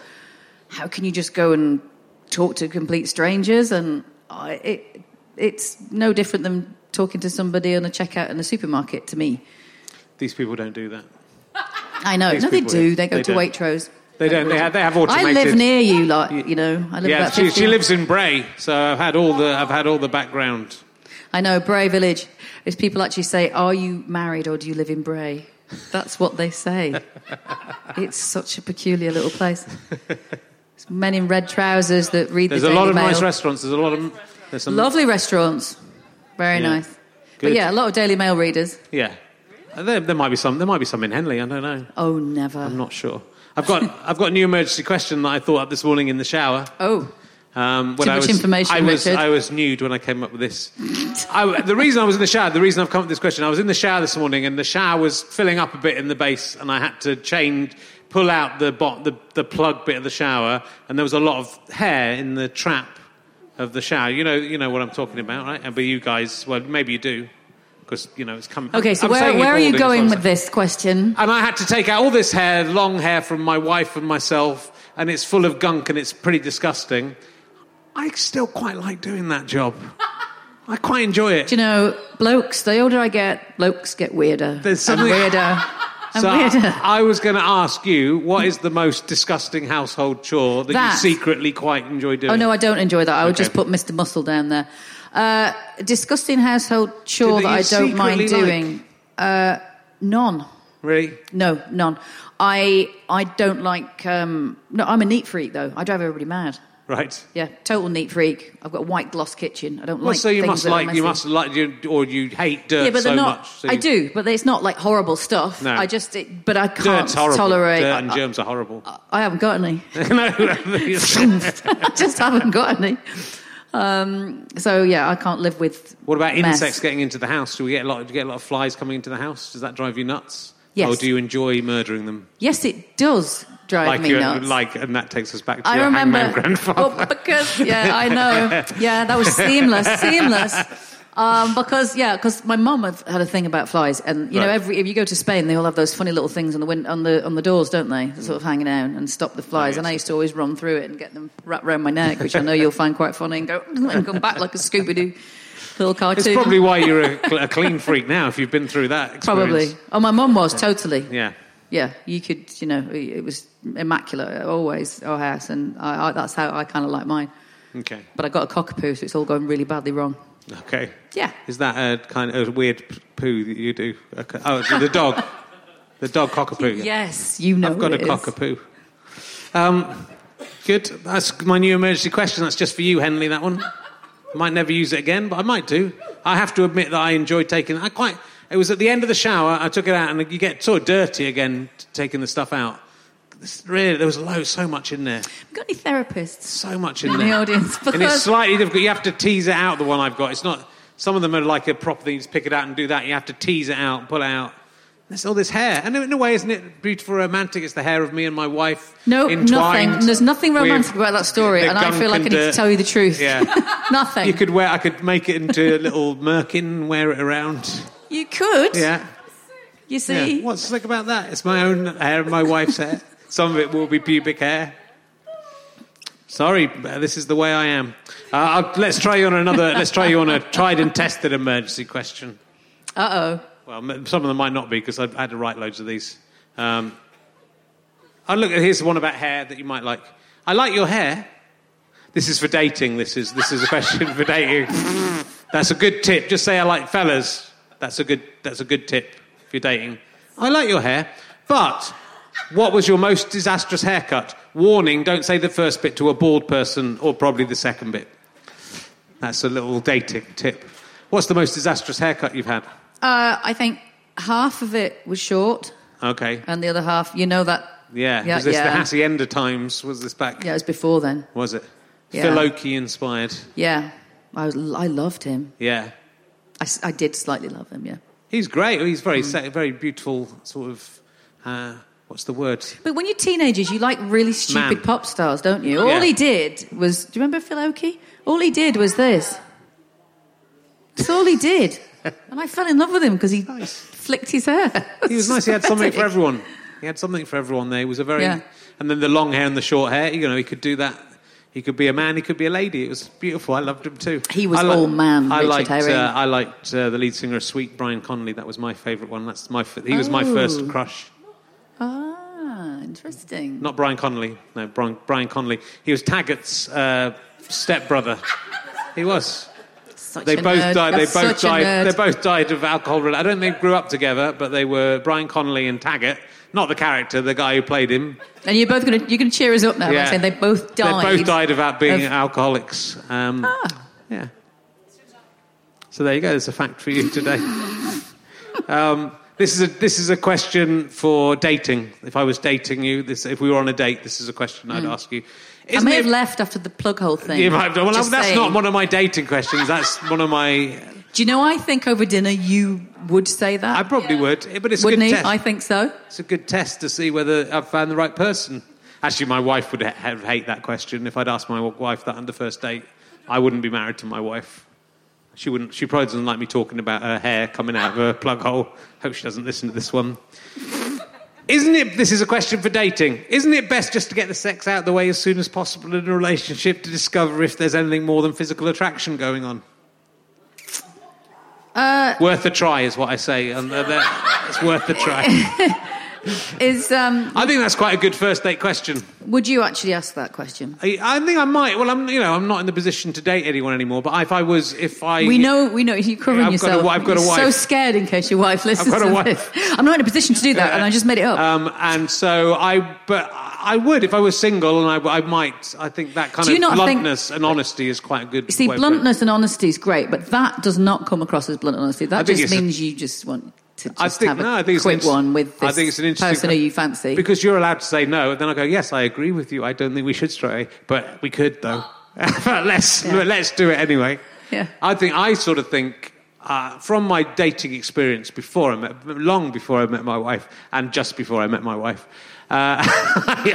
how can you just go and talk to complete strangers and I, it it's no different than talking to somebody on a checkout in a supermarket to me. These people don't do that. I know. These no, they do. They go They to don't. Waitrose. They don't. They have, they have I live near you, like you know. I live Yeah, about she, 50 she lives in Bray, so I've had all the I've had all the background. I know Bray Village. Is people actually say, "Are you married or do you live in Bray?" That's what they say. it's such a peculiar little place. Men in red trousers that read. There's the a lot of Mail. nice restaurants. There's a lot of there's some Lovely restaurants. Very Yeah. nice. But yeah, a lot of Daily Mail readers. Yeah, Uh, there, there might be some. There might be some in Henley. I don't know. Oh, never. I'm not sure. I've got I've got a new emergency question that I thought up this morning in the shower. Oh, Um, Too I much was, information, I was, Richard. I was nude when I came up with this. I, the reason I was in the shower, the reason I've come up with this question, I was in the shower this morning and the shower was filling up a bit in the base and I had to change, pull out the, bot, the, the plug bit of the shower and there was a lot of hair in the trap of the shower. You know, you know what I'm talking about, right? And But you guys, well, maybe you do because, you know, it's coming. okay. So I'm where, where are you going with this question? and I had to take out all this hair, long hair from my wife and myself, and it's full of gunk and it's pretty disgusting. I still quite like doing that job. I quite enjoy it. Do you know, blokes? The older I get, blokes get weirder There's and something- weirder and so. I, I was going to ask you, what is the most disgusting household chore that, That. you secretly quite enjoy doing? Oh no, I don't enjoy that. I would Okay. just put Mr. Muscle down there. Uh, disgusting household chore Do that I don't mind doing. Uh, none. Really? No, none. I I don't like. Um, no, I'm a neat freak though. I drive everybody mad. Right. Yeah, total neat freak. I've got a white gloss kitchen. I don't Well, like. so you must like you must like you or you hate dirt Yeah, but so they're not. much. so I you- do, but it's not like horrible stuff. No. I just. It, but I can't Dirt's horrible. tolerate. Dirt I, and germs are horrible. I haven't got any. no. I just haven't got any. Um, so yeah, I can't live with. What about mess. insects getting into the house? Do we get a lot? Do you get a lot of flies coming into the house? Does that drive you nuts? Yes. Or do you enjoy murdering them? Yes, it does drive Like, me nuts. like, and that takes us back to I your remember grandfather. Well, because yeah, I know. Yeah, that was seamless, seamless. Um, because yeah, because my mum had had a thing about flies, and you know, every if you go to Spain, they all have those funny little things on the win- on the on the doors, don't they? Sort of hanging out and stop the flies. yes. And I used to always run through it and get them wrapped around my neck, which I know you'll find quite funny, and go and come back like a Scooby Doo little cartoon. It's probably why you're a, a clean freak now, if you've been through that experience. Probably. Oh, my mum was totally. Yeah. Yeah, you could, you know, it was immaculate always, our house, and I, I, that's how I kind of like mine. Okay. But I got a cockapoo, so it's all going really badly wrong. Okay. Yeah. Is that a kind of a weird poo that you do? Okay. Oh, the dog. The dog cockapoo. Yes, you know. I've got a cockapoo. Um, good. That's my new emergency question. That's just for you, Henley. That one. I might never use it again, but I might do. I have to admit that I enjoy taking. I quite. It was at the end of the shower. I took it out, and you get sort of dirty again taking the stuff out. This, really, there was loads, so much in there, Have Got any therapists so much in in there. the audience? and it's slightly difficult. You have to tease it out. The one I've got, it's not. Some of them are like a proper thing. You just pick it out and do that. You have to tease it out, pull it out. There's all this hair, and in a way, isn't it beautiful, romantic? It's the hair of me and my wife. no, nothing. There's nothing romantic about that story, and I feel like I need to tell you the truth. Yeah. nothing. You could wear. I could make it into a little merkin and wear it around. You could. Yeah. You see. yeah. What's slick about that? It's my own hair and my wife's hair. Some of it will be pubic hair. Sorry, this is the way I am. Uh, I'll, let's try you on another. Let's try you on a tried and tested emergency question. Uh oh. Well, some of them might not be because I've had to write loads of these. Um, oh, look, here's one about hair that you might like. I like your hair. This is for dating. This is this is a question for dating. That's a good tip. Just say I like fellas. That's a good that's a good tip if you're dating. I like your hair, but what was your most disastrous haircut? Warning: Don't say the first bit to a bald person, or probably the second bit. That's a little dating tip. What's the most disastrous haircut you've had? Uh, I think half of it was short, Okay. and the other half, you know that. Yeah. yeah, was this yeah. the Hacienda times? Was this back? Yeah, it was before then. Was it? Yeah. Phil Oakey inspired. Yeah, I was, I loved him. Yeah. I, I did slightly love him. Yeah. He's great. He's Mm. very, se- very beautiful, sort of. Uh, what's the word? But when you're teenagers, you like really stupid Man. pop stars, don't you? All Yeah. he did was. Do you remember Phil Oakey? All he did was this. That's all he did. And I fell in love with him because he Nice. flicked his hair. He was nice. He had something for everyone. He had something for everyone there. He was a very. Yeah. And then the long hair and the short hair. You know, he could do that. He could be a man. He could be a lady. It was beautiful. I loved him too. He was I li- all man, I Richard liked. Herring. Uh, I liked uh, the lead singer of Sweet, Brian Connolly. That was my favourite one. That's my. f- He was my Oh. first crush. Ah, interesting. Not Brian Connolly. No, Brian, Brian Connolly. He was Taggart's uh, stepbrother. He was. Such They a both nerd. died. They both died. They both died of alcohol. I don't think they grew up together, but they were Brian Connolly and Taggart. Not the character, the guy who played him. And you're both going to you're going to cheer us up now by saying they both died. They both died of being of- alcoholics. Um, Ah. Yeah. So there you go. There's a fact for you today. um, this is a this is a question for dating. If I was dating you, this if we were on a date, this is a question I'd ask you. Hmm. I Isn't may it- have left after the plug hole thing. You might have done- well, that's saying. not one of my dating questions. That's one of my. Do you know? I think over dinner you would say that. I probably would, but it's a Wouldn't good he? test. I think so. It's a good test to see whether I've found the right person. Actually, my wife would ha- hate that question. If I'd asked my wife that on the first date, I wouldn't be married to my wife. She wouldn't. She probably doesn't like me talking about her hair coming out of her plug hole. Hope she doesn't listen to this one. Isn't it? This is a question for dating. Isn't it best just to get the sex out of the way as soon as possible in a relationship to discover if there's anything more than physical attraction going on? Uh, worth a try is what I say, and uh, it's worth a try. Is um, I think that's quite a good first date question. would you actually ask that question? I, I think I might. Well, I'm you know I'm not in the position to date anyone anymore. But if I was, if I We know, we know. You're covering I've got a yourself. I've got a You're So scared in case your wife listens I've got a wife. this. I'm not in a position to do that, and I just made it up. um, and so I, but I would if I was single, and I, I might. I think that kind of not think- bluntness and honesty is quite a good. You see, bluntness and honesty is great, but that does not come across as blunt honesty. That just it's a- means you just want to just I think have a no. I think it's quick an one with this I think it's an interesting person who you fancy. because you're allowed to say no. And then I go, yes, I agree with you. I don't think we should stray, but we could though. let's Yeah. let's do it anyway. Yeah. I think I sort of think uh, from my dating experience before I met, long before I met my wife, and just before I met my wife. Uh,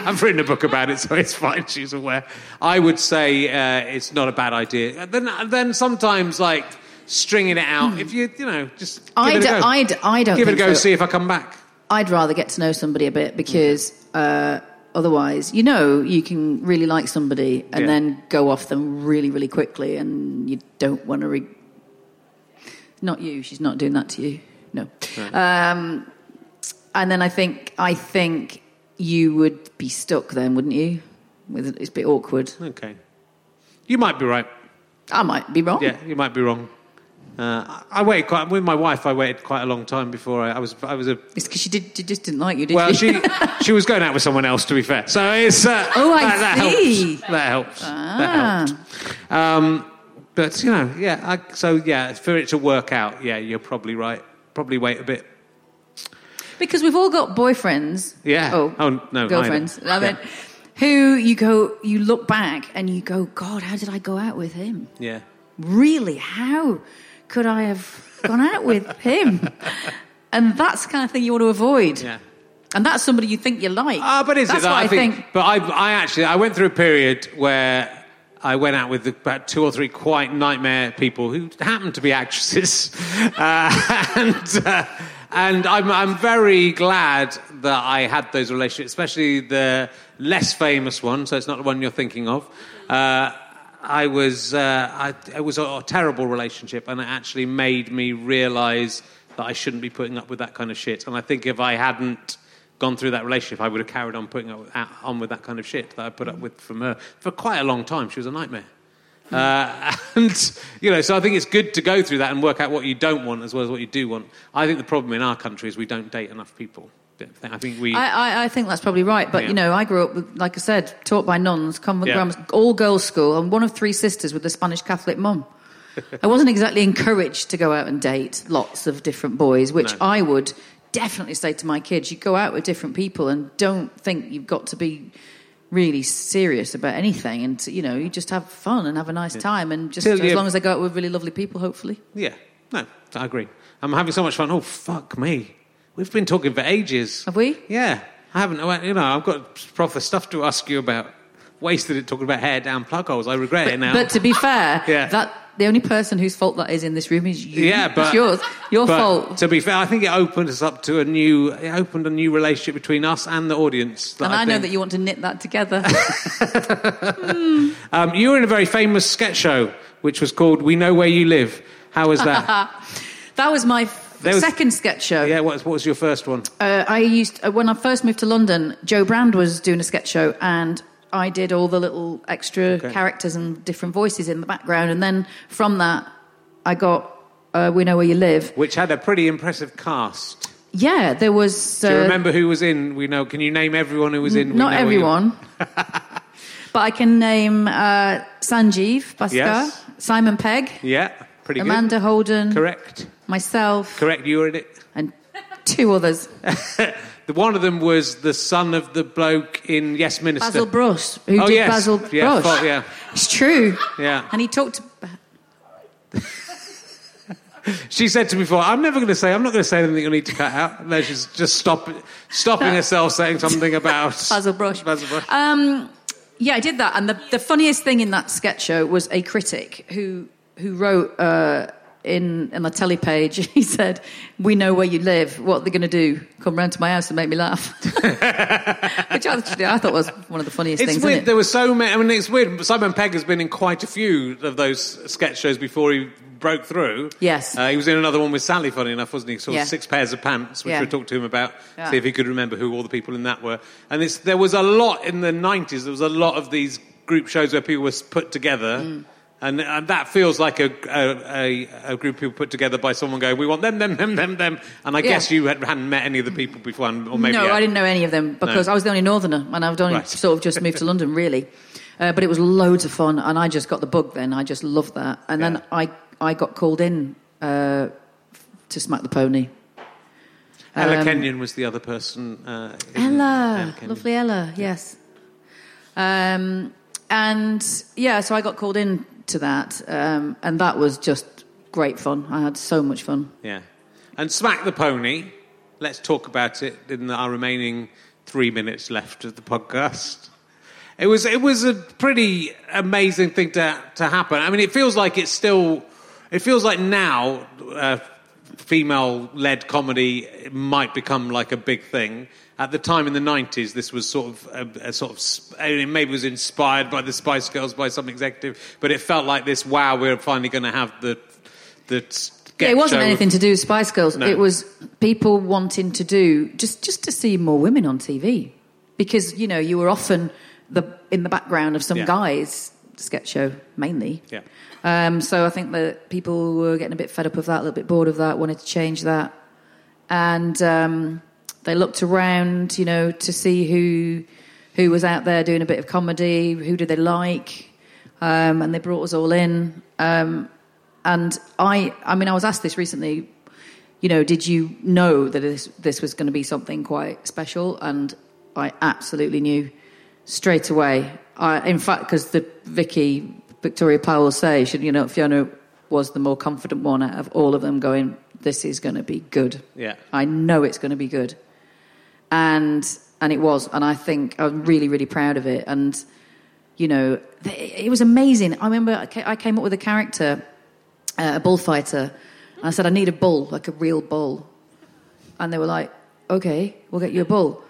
I've written a book about it, so it's fine. She's aware. I would say uh, it's not a bad idea. Then, then sometimes like stringing it out. If you, you know, just give I it a d- go. I d- I don't give it a go. so. See if I come back. I'd rather get to know somebody a bit because uh, otherwise, you know, you can really like somebody and Yeah. then go off them really, really quickly, and you don't want to. Re- not you. She's not doing that to you. No. Um, and then I think I think you would be stuck then, wouldn't you? With it's a bit awkward. Okay. You might be right. I might be wrong. Yeah, you might be wrong. Uh, I waited quite with my wife. I waited quite a long time before I, I was. I was a It's because she did. She just didn't like you, did well. she? She was going out with someone else. To be fair, so it's. Uh, Oh, I that, that see. Helps. That helps. Ah. That helped. Um, but you know, yeah. I, so yeah, for it to work out, yeah, you're probably right. Probably wait a bit. Because we've all got boyfriends. Yeah. Oh, Oh, no, girlfriends. either. I mean, who you go, you look back and you go, God, how did I go out with him? Yeah. Really, how could I have gone out with him? And that's the kind of thing you want to avoid. Yeah. And that's somebody you think you like. Ah, but is that's it? though? what I think. But I, I actually, I went through a period where I went out with about two or three quite nightmare people who happened to be actresses, uh, and uh, and I'm I'm very glad that I had those relationships, especially the less famous one. So it's not the one you're thinking of. Uh, I was uh, I, it was a, a terrible relationship, and it actually made me realise that I shouldn't be putting up with that kind of shit. And I think if I hadn't gone through that relationship, I would have carried on putting up, on with that kind of shit that I put up with from her for quite a long time. She was a nightmare. Uh, and, you know, so I think it's good to go through that and work out what you don't want as well as what you do want. I think the problem in our country is we don't date enough people. I think we. I, I, I think that's probably right. But, Yeah. you know, I grew up, with, like I said, taught by nuns, convent Yeah. grammar, all girls school, and one of three sisters with a Spanish Catholic mum. I wasn't exactly encouraged to go out and date lots of different boys, which No. I would definitely say to my kids: you go out with different people and don't think you've got to be really serious about anything, and you know, you just have fun and have a nice time, and just Till as you- long as they go out with really lovely people, hopefully. Yeah, no, I agree. I'm having so much fun. Oh, fuck me. We've been talking for ages. Have we? Yeah, I haven't. well, You know, I've got proper stuff to ask you about. Wasted it talking about hair down plug holes. I regret it now. But to be fair, Yeah. that the only person whose fault that is in this room is you. yeah, but it's yours. Your but fault. To be fair, I think it opened us up to a new. It opened a new relationship between us and the audience. And I, know think- that you want to knit that together. Um, you were in a very famous sketch show, which was called "We Know Where You Live." How was that? that was my was- second sketch show. yeah, what was, what was your first one? Uh, I used uh, when I first moved to London. Joe Brand was doing a sketch show, and I did all the little extra Okay. characters and different voices in the background. And then from that, I got uh, "We Know Where You Live." Which had a pretty impressive cast. Yeah, there was. Uh, Do you remember who was in? We know. Can you name everyone who was in? We Not Know everyone, but I can name uh, Sanjeev Bhaskar, Yes. Simon Pegg, Yeah, pretty good. Amanda Holden. Correct. myself, Correct. You were in it. and two others. One of them was the son of the bloke in Yes Minister. Basil Brush, who Oh, did yes. Basil Yeah, Brush. yeah. It's true. Yeah. And he talked. She said to me before, "I'm never going to say. I'm not going to say anything you need to cut out." And then she's just stop, stopping herself saying something about Basil Brush. Basil Brush. Um, yeah, I did that, and the, the funniest thing in that sketch show was a critic who who wrote uh, in in the telly page. He said, "We know where you live. What they're going to do? Come round to my house and make me laugh." Which actually I thought was one of the funniest It's things. weird. It? There were so many. I mean, it's weird. Simon Pegg has been in quite a few of those sketch shows before he broke through. Yes. Uh, he was in another one with Sally, funny enough, wasn't he? Sort of six pairs of pants, which Yeah. we talked to him about, Yeah. see if he could remember who all the people in that were. And it's, there was a lot in the 90s, there was a lot of these group shows where people were put together. Mm. And, and that feels like a, a, a, a group of people put together by someone going, we want them, them, them, them, them. And I Yeah. guess you had, hadn't met any of the people before, or maybe no. I didn't know any of them because No. I was the only northerner, and I've only Right. sort of just moved to London, really. Uh, but it was loads of fun, and I just got the bug. Then I just loved that, and Yeah. then I I got called in uh, to smack the pony. Ella Um, Kenyon was the other person. Uh, Ella, lovely Ella, yes. Um, and yeah, so I got called in to that, um, and that was just great fun. I had so much fun. Yeah. And Smack the Pony, let's talk about it in our remaining three minutes left of the podcast. It was, it was a pretty amazing thing to, to happen. I mean, it feels like it's still, it feels like now uh, female led comedy might become like a big thing. At the time in the 90s, this was sort of a, a sort of, I mean, maybe it was inspired by the Spice Girls, by some executive, but it felt like this, wow, we're finally going to have the, the Yeah, it wasn't anything to do with Spice Girls. No. It was people wanting to do just just to see more women on TV because you know you were often the in the background of some Yeah. guys sketch show mainly. Yeah. Um, so I think that people were getting a bit fed up of that, a little bit bored of that, wanted to change that, and um, they looked around, you know, to see who who was out there doing a bit of comedy, who did they like, um, and they brought us all in. Um, and I, I mean, I was asked this recently. You know, did you know that this this was going to be something quite special? And I absolutely knew straight away. I, in fact, because the Vicky Victoria Pile say, she, you know, Fiona was the more confident one out of all of them. Going, this is going to be good. Yeah. I know it's going to be good. And and it was, and I think I'm really really proud of it. And you know, it was amazing. I remember I came up with a character, uh, a bullfighter. And I said, I need a bull, like a real bull. And they were like, okay, we'll get you a bull.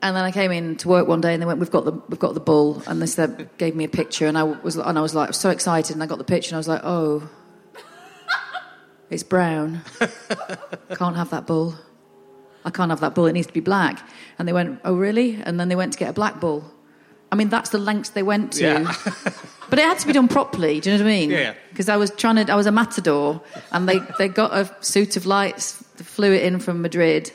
And then I came in to work one day, and they went, "We've got the we've got the bull." And they said, gave me a picture, and I was and I was like so excited, and I got the picture, and I was like, "Oh, it's brown. Can't have that bull. I can't have that bull. It needs to be black." And they went, "Oh, really?" And then they went to get a black bull. I mean, that's the lengths they went to. Yeah. But it had to be done properly. Do you know what I mean? Yeah. Because I was trying to, I was a matador, and they, they got a suit of lights, flew it in from Madrid,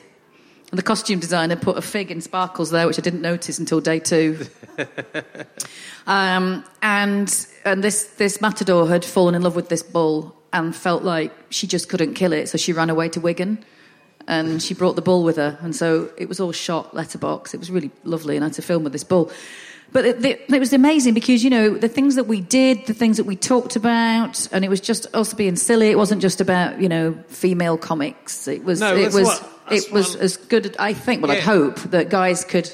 and the costume designer put a fig in sparkles there, which I didn't notice until day two. um, and and this this matador had fallen in love with this bull and felt like she just couldn't kill it, so she ran away to Wigan. And she brought the bull with her, and so it was all shot letterbox. It was really lovely, and I had to film with this bull. But it, it, it was amazing because you know the things that we did, the things that we talked about, and it was just us being silly. It wasn't just about you know female comics. It was No, it was what- it was as good. I think. Well, I'd hope that guys could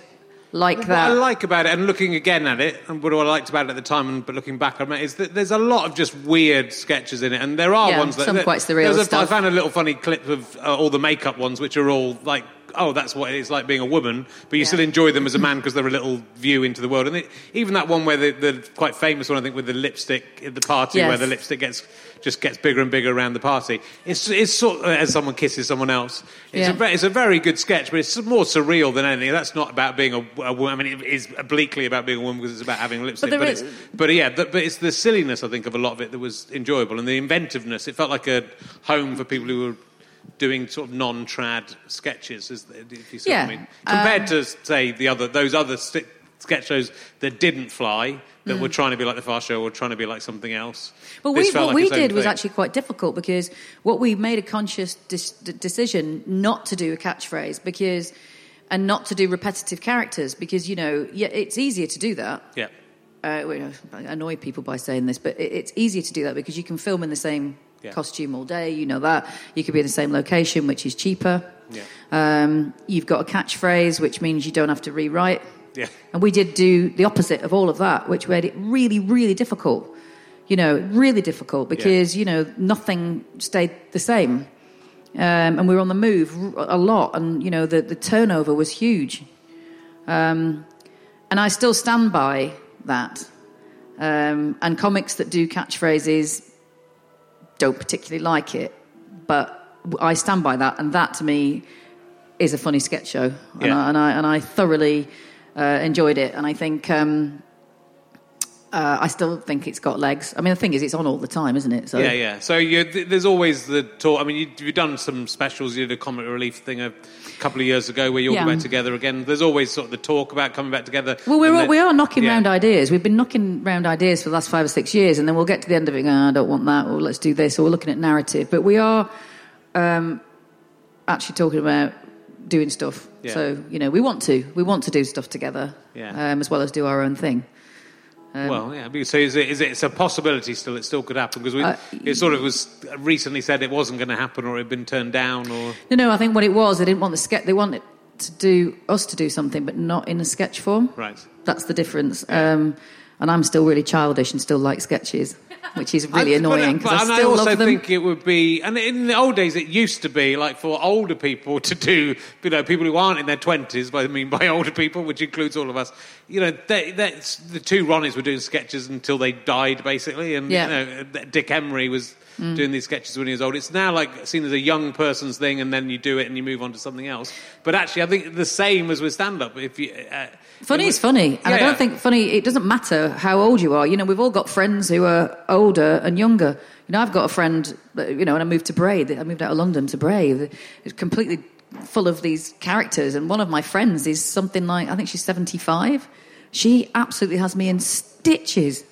like What that. I like about it, and looking again at it, and what I liked about it at the time, and but looking back on it, is that there's a lot of just weird sketches in it, and there are Yeah, ones that some that- quite surreal a- I stuff. found a little funny clip of uh, all the makeup ones, which are all like, oh, that's what it's like being a woman, but you Yeah. still enjoy them as a man because they're a little view into the world. And it, even that one where the, the quite famous one, I think, with the lipstick at the party, Yes. where the lipstick gets just gets bigger and bigger around the party. It's, it's sort of as someone kisses someone else. It's, Yeah. a, it's a very good sketch, but it's more surreal than anything. That's not about being a, a woman. I mean, it is obliquely about being a woman because it's about having lipstick. there But, is- it's, but yeah, the, but it's the silliness I think of a lot of it that was enjoyable, and the inventiveness. It felt like a home for people who were doing sort of non-trad sketches. Is if you see what I Yeah. mean? Compared Um, to say the other those other sti- sketch shows that didn't fly. That were trying to be like the Fast Show or trying to be like something else. Well, This we, what like we did was actually quite difficult because what we made a conscious decision not to do a catchphrase because, and not to do repetitive characters because you know, yeah, it's easier to do that. yeah. Uh, well, I annoy people by saying this, but it's easier to do that because you can film in the same Yeah. costume all day. You know that you could be in the same location, which is cheaper. Yeah. Um, you've got a catchphrase, which means you don't have to rewrite. Yeah. And we did do the opposite of all of that, which made it really, really difficult. You know, really difficult because, you know, nothing stayed the same. Um, and we were on the move a lot, and, you know, the, the turnover was huge. Um, and I still stand by that. Um, and comics that do catchphrases don't particularly like it, but I stand by that, and that to me is a funny sketch show, and, I, and I and I thoroughly uh, enjoyed it, and I think um, uh, I still think it's got legs. I mean, the thing is, it's on all the time, isn't it? So Yeah, yeah. So you, th- there's always the talk. I mean, you, you've done some specials. You did a comic relief thing a couple of years ago where you all Yeah. back together again. There's always sort of the talk about coming back together. Well, we're, all- then- we are knocking yeah. round ideas. We've been knocking round ideas for the last five or six years, and then we'll get to the end of it "Oh, I don't want that, or let's do this, or we're looking at narrative. But we are um, actually talking about doing stuff. Yeah. So, you know, we want to. We want to do stuff together, Yeah. um, as well as do our own thing. Um, well, yeah. So is it, is it? It's a possibility still. It still could happen because we, Uh, it sort of was recently said it wasn't going to happen or it had been turned down or. No, no, I think what it was, they didn't want the sketch, they wanted to do, us to do something, but not in a sketch form. Right. That's the difference. Um, and I'm still really childish and still like sketches, which is really but- annoying but- because I and still I also think it would be, and in the old days, it used to be like for older people to do, you know, people who aren't in their twenties. I mean, by older people, which includes all of us. You know, they, that's, the two Ronnies were doing sketches until they died, basically, and Yeah. you know, Dick Emery was. Doing these sketches when he was old. It's now like seen as a young person's thing, and then you do it and you move on to something else. But actually, I think the same as with stand up. If you uh, Funny is funny, and I don't yeah. think funny. It doesn't matter how old you are. You know, we've all got friends who are older and younger. You know, I've got a friend. You know, when I moved to Bray, I moved out of London to Bray. It's completely full of these characters, and one of my friends is something like I think she's seventy-five. She absolutely has me in stitches.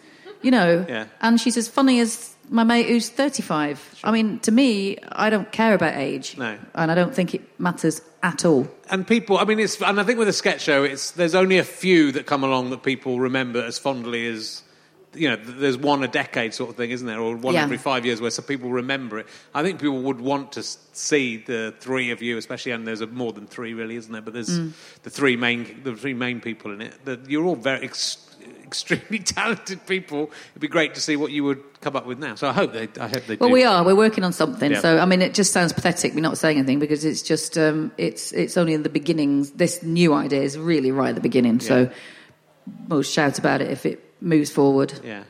You know, Yeah. and she's as funny as my mate who's thirty-five. I mean, to me, I don't care about age, No. and I don't think it matters at all. and people i mean it's and i think with a sketch show it's there's only a few that come along that people remember as fondly as you know there's one a decade sort of thing isn't there or one Yeah. every five years where some people remember it i think people would want to see the three of you especially and there's a, more than three really isn't there but there's Mm. the three main the three main people in it that you're all very ex- extremely talented people it'd be great to see what you would come up with now so i hope they i hope they Well, do we are. We're working on something. Yeah. So, I mean, it just sounds pathetic. We're not saying anything because it's just um, it's it's only in the beginnings. This new idea is really right at the beginning. Yeah. So, we'll shout about it if it moves forward. Yeah.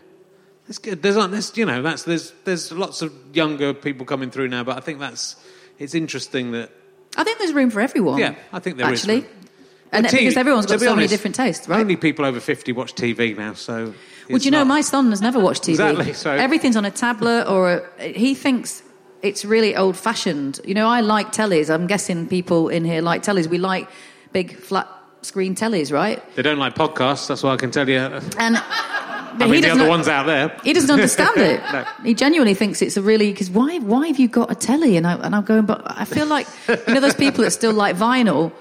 That's good. There's, there's, you know, that's there's there's lots of younger people coming through now, but I think that's it's interesting that I think there's room for everyone. Yeah, I think there is actually. And TV because everyone's got be so many different tastes, right? Only people over fifty watch TV now, so. Well, do you know, my son has never watched TV. Exactly, so- Everything's on a tablet or a, he thinks it's really old fashioned. You know, I like tellies. I'm guessing people in here like tellies. We like big flat screen tellies, right? they don't like podcasts. That's what I can tell you. And but I he mean, the doesn't- other one's out there. He doesn't understand it. No. He genuinely thinks it's a really because why why have you got a telly? And I and I'm going, but I feel like you know those people that still like vinyl.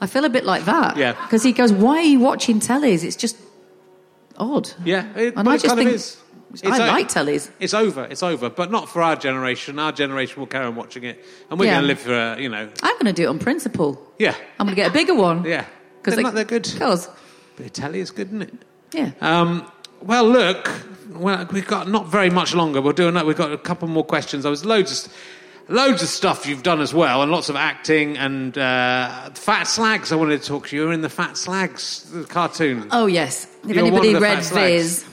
I feel a bit like that. Yeah. Because he goes, why are you watching tellies? It's just odd. Yeah, it, And I just think is. I like tellies. It's over. It's over, but not for our generation. Our generation will carry on watching it, and we're Yeah. going to live for uh, you know. I'm going to do it on principle. Yeah, I'm going to get a bigger one. yeah. Because they're, not, they're good. Because But Italy is good, isn't it? yeah. Um, well, look, well, we've got not very much longer. We'll do another. We've got a couple more questions. There was loads of, loads of stuff you've done as well, and lots of acting and uh, Fat Slags. I wanted to talk to you. You were in the Fat Slags the cartoon. Oh yes. If You're anybody of the read. Viz,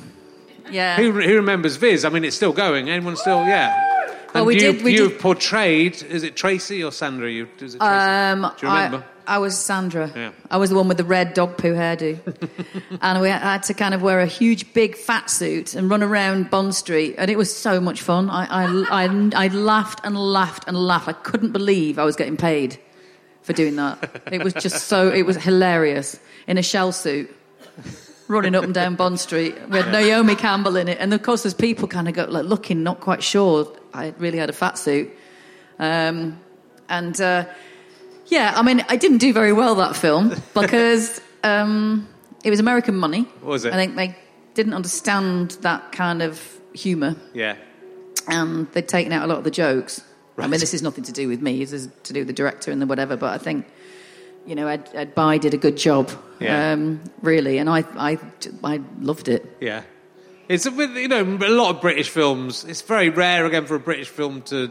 yeah. Who, who remembers Viz? I mean, it's still going. Anyone still? Yeah. Well, And we you, did- we You've did- portrayed. Is it Tracy or Sandra? You. Is it Tracy? Um, Do you remember? I, I was Sandra. Yeah. I was the one with the red dog poo hairdo. and we had to kind of wear a huge, big fat suit and run around Bond Street. And it was so much fun. I, I, I, I laughed and laughed and laughed. I couldn't believe I was getting paid for doing that. It was just so, it was hilarious. In a shell suit. Running up and down Bond Street with Naomi Campbell in it, and of course, there's people kind of go like looking, not quite sure I really had a fat suit, um, and uh, yeah, I mean, I didn't do very well that film because um, it was American money. What was it? I think they didn't understand that kind of humour, yeah. and they'd taken out a lot of the jokes. I mean, this is nothing to do with me; this is to do with the director and the whatever. But I think, you know, Ed, Ed Bye did a good job, Yeah. um, really, and I, I, I loved it. Yeah. It's a, bit- you know a lot of British films. It's very rare again for a British film to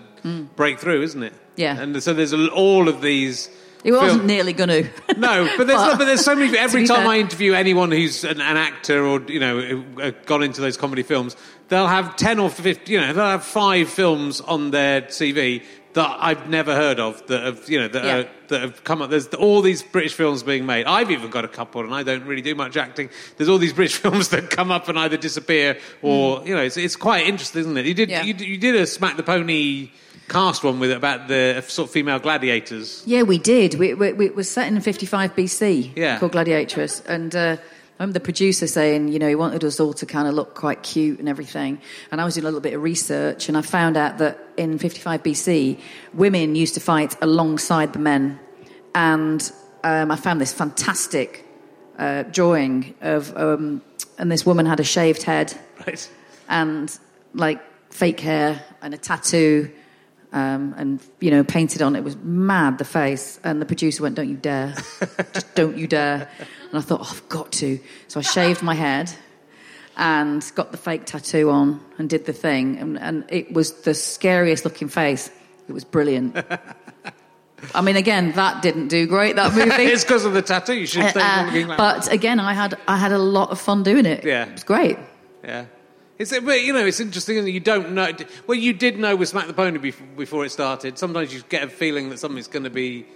break through, isn't it? Mm. Yeah. And so there's all of these. It wasn't nearly going to. No, but there's but there's so many. Every time fair. I interview anyone who's an, an actor or you know uh, gone into those comedy films, they'll have ten or fifty. You know, they'll have five films on their CV that I've never heard of that have you know that Yeah. are, that have come up. There's all these British films being made. I've even got a couple, and I don't really do much acting. There's all these British films that come up and either disappear or you know it's, it's quite interesting, isn't it? You did Mm. Yeah. you, did- you did a Smack the Pony cast one with it about the sort of female gladiators. Yeah, we did. We, we, we, it was set in 55 BC, Yeah. called Gladiatress. And uh, I remember the producer saying, you know, he wanted us all to kind of look quite cute and everything. And I was doing a little bit of research, and I found out that in 55 BC, women used to fight alongside the men. And um, I found this fantastic uh, drawing of, um, and this woman had a shaved head Right. and like fake hair and a tattoo um, and you know painted on it was mad the face. And the producer went don't you dare. Just don't you dare. And i thought oh, i've got to. So i shaved my head and got the fake tattoo on and did the thing. And, and it was the scariest looking face. It was brilliant. I mean again that didn't do great that movie. It's because of the tattoo. You should Uh, looking like but again i had i had a lot of fun doing it. Yeah. it was great. Yeah. It's, but, you know, it's interesting that you don't know. Well, you did know with Smack the Pony before, before it started. Sometimes you get a feeling that something's going to be.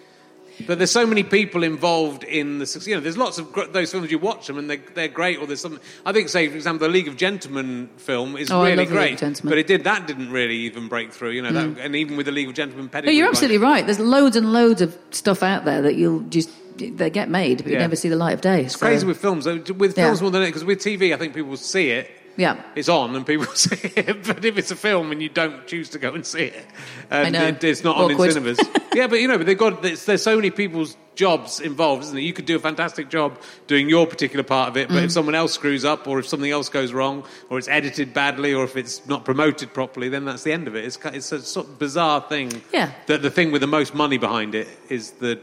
But there's so many people involved in the. You know, there's lots of gr- those films you watch them and they're, they're great. Or there's some. I think, say for example, the League of Gentlemen film is Oh, I really love the League great. of Gentlemen. But it did that didn't really even break through. You know, that, mm. and even with the League of Gentlemen, No, you're absolutely right. There's loads and loads of stuff out there that you'll just they get made, but you Yeah. never see the light of day. It's crazy with films. though. With Yeah. films more than it because with TV, I think people see it. Yeah, it's on and people see it. But if it's a film and you don't choose to go and see it, and know. It, it's not on in cinemas. yeah, but you know, but they've got there's, there's so many people's jobs involved, isn't it? You could do a fantastic job doing your particular part of it, but Mm. if someone else screws up, or if something else goes wrong, or it's edited badly, or if it's not promoted properly, then that's the end of it. It's it's a sort of bizarre thing. Yeah. That the thing with the most money behind it is the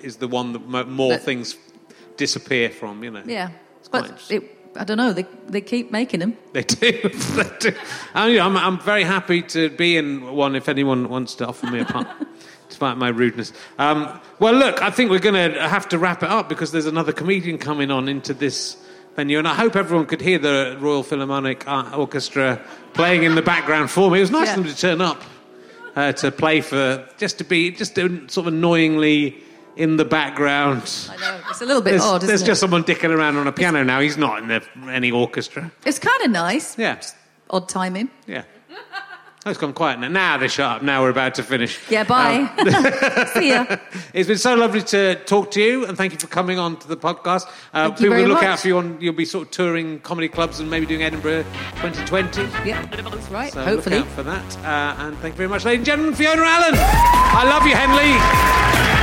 is the one that more But- things disappear from. You know. yeah. It's quite But interesting. it, I don't know. They they keep making them. They do. they do. And, you know, I'm, I'm very happy to be in one if anyone wants to offer me a part, despite my rudeness. Um, well, look, I think we're going to have to wrap it up because there's another comedian coming on into this venue, and I hope everyone could hear the Royal Philharmonic Orchestra playing in the background for me. It was nice Yeah. of them to turn up uh, to play for, just to be, just to sort of annoyingly in the background. I know it's a little bit There's, odd, isn't there's it? just someone dicking around on a piano now. He's not in the, any orchestra. It's kind of nice. Yeah. Odd timing. Yeah. Oh, it's gone quiet now. Now they shut up. Now we're about to finish. Yeah, bye. Um, See ya. It's been so lovely to talk to you, and thank you for coming on to the podcast. Uh, Thank you people will look much. out for you on. You'll be sort of touring comedy clubs and maybe doing Edinburgh 2020. Yeah, that's right. So Hopefully. for that. Uh, and thank you very much, ladies and gentlemen. Fiona Allen. I love you, Henley.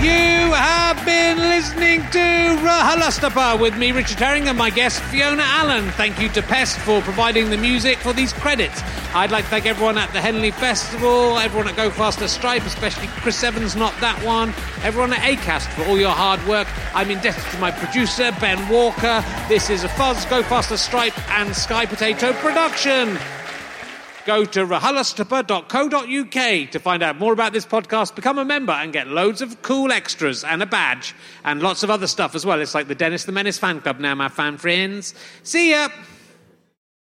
You have been listening to RHLSTP with me, Richard Herring, and my guest, Fiona Allen. Thank you to Pest for providing the music for these credits. I'd like to thank everyone at the Henley Festival, everyone at Go Faster Stripe, especially Chris Evans, not that one, everyone at ACAST for all your hard work. I'm indebted to my producer, Ben Walker. This is a Fuzz, Go Faster Stripe, and Sky Potato production. Go to rhlstp.co.uk to find out more about this podcast, become a member, and get loads of cool extras and a badge and lots of other stuff as well. It's like the Dennis the Menace fan club now, my fan friends. See ya!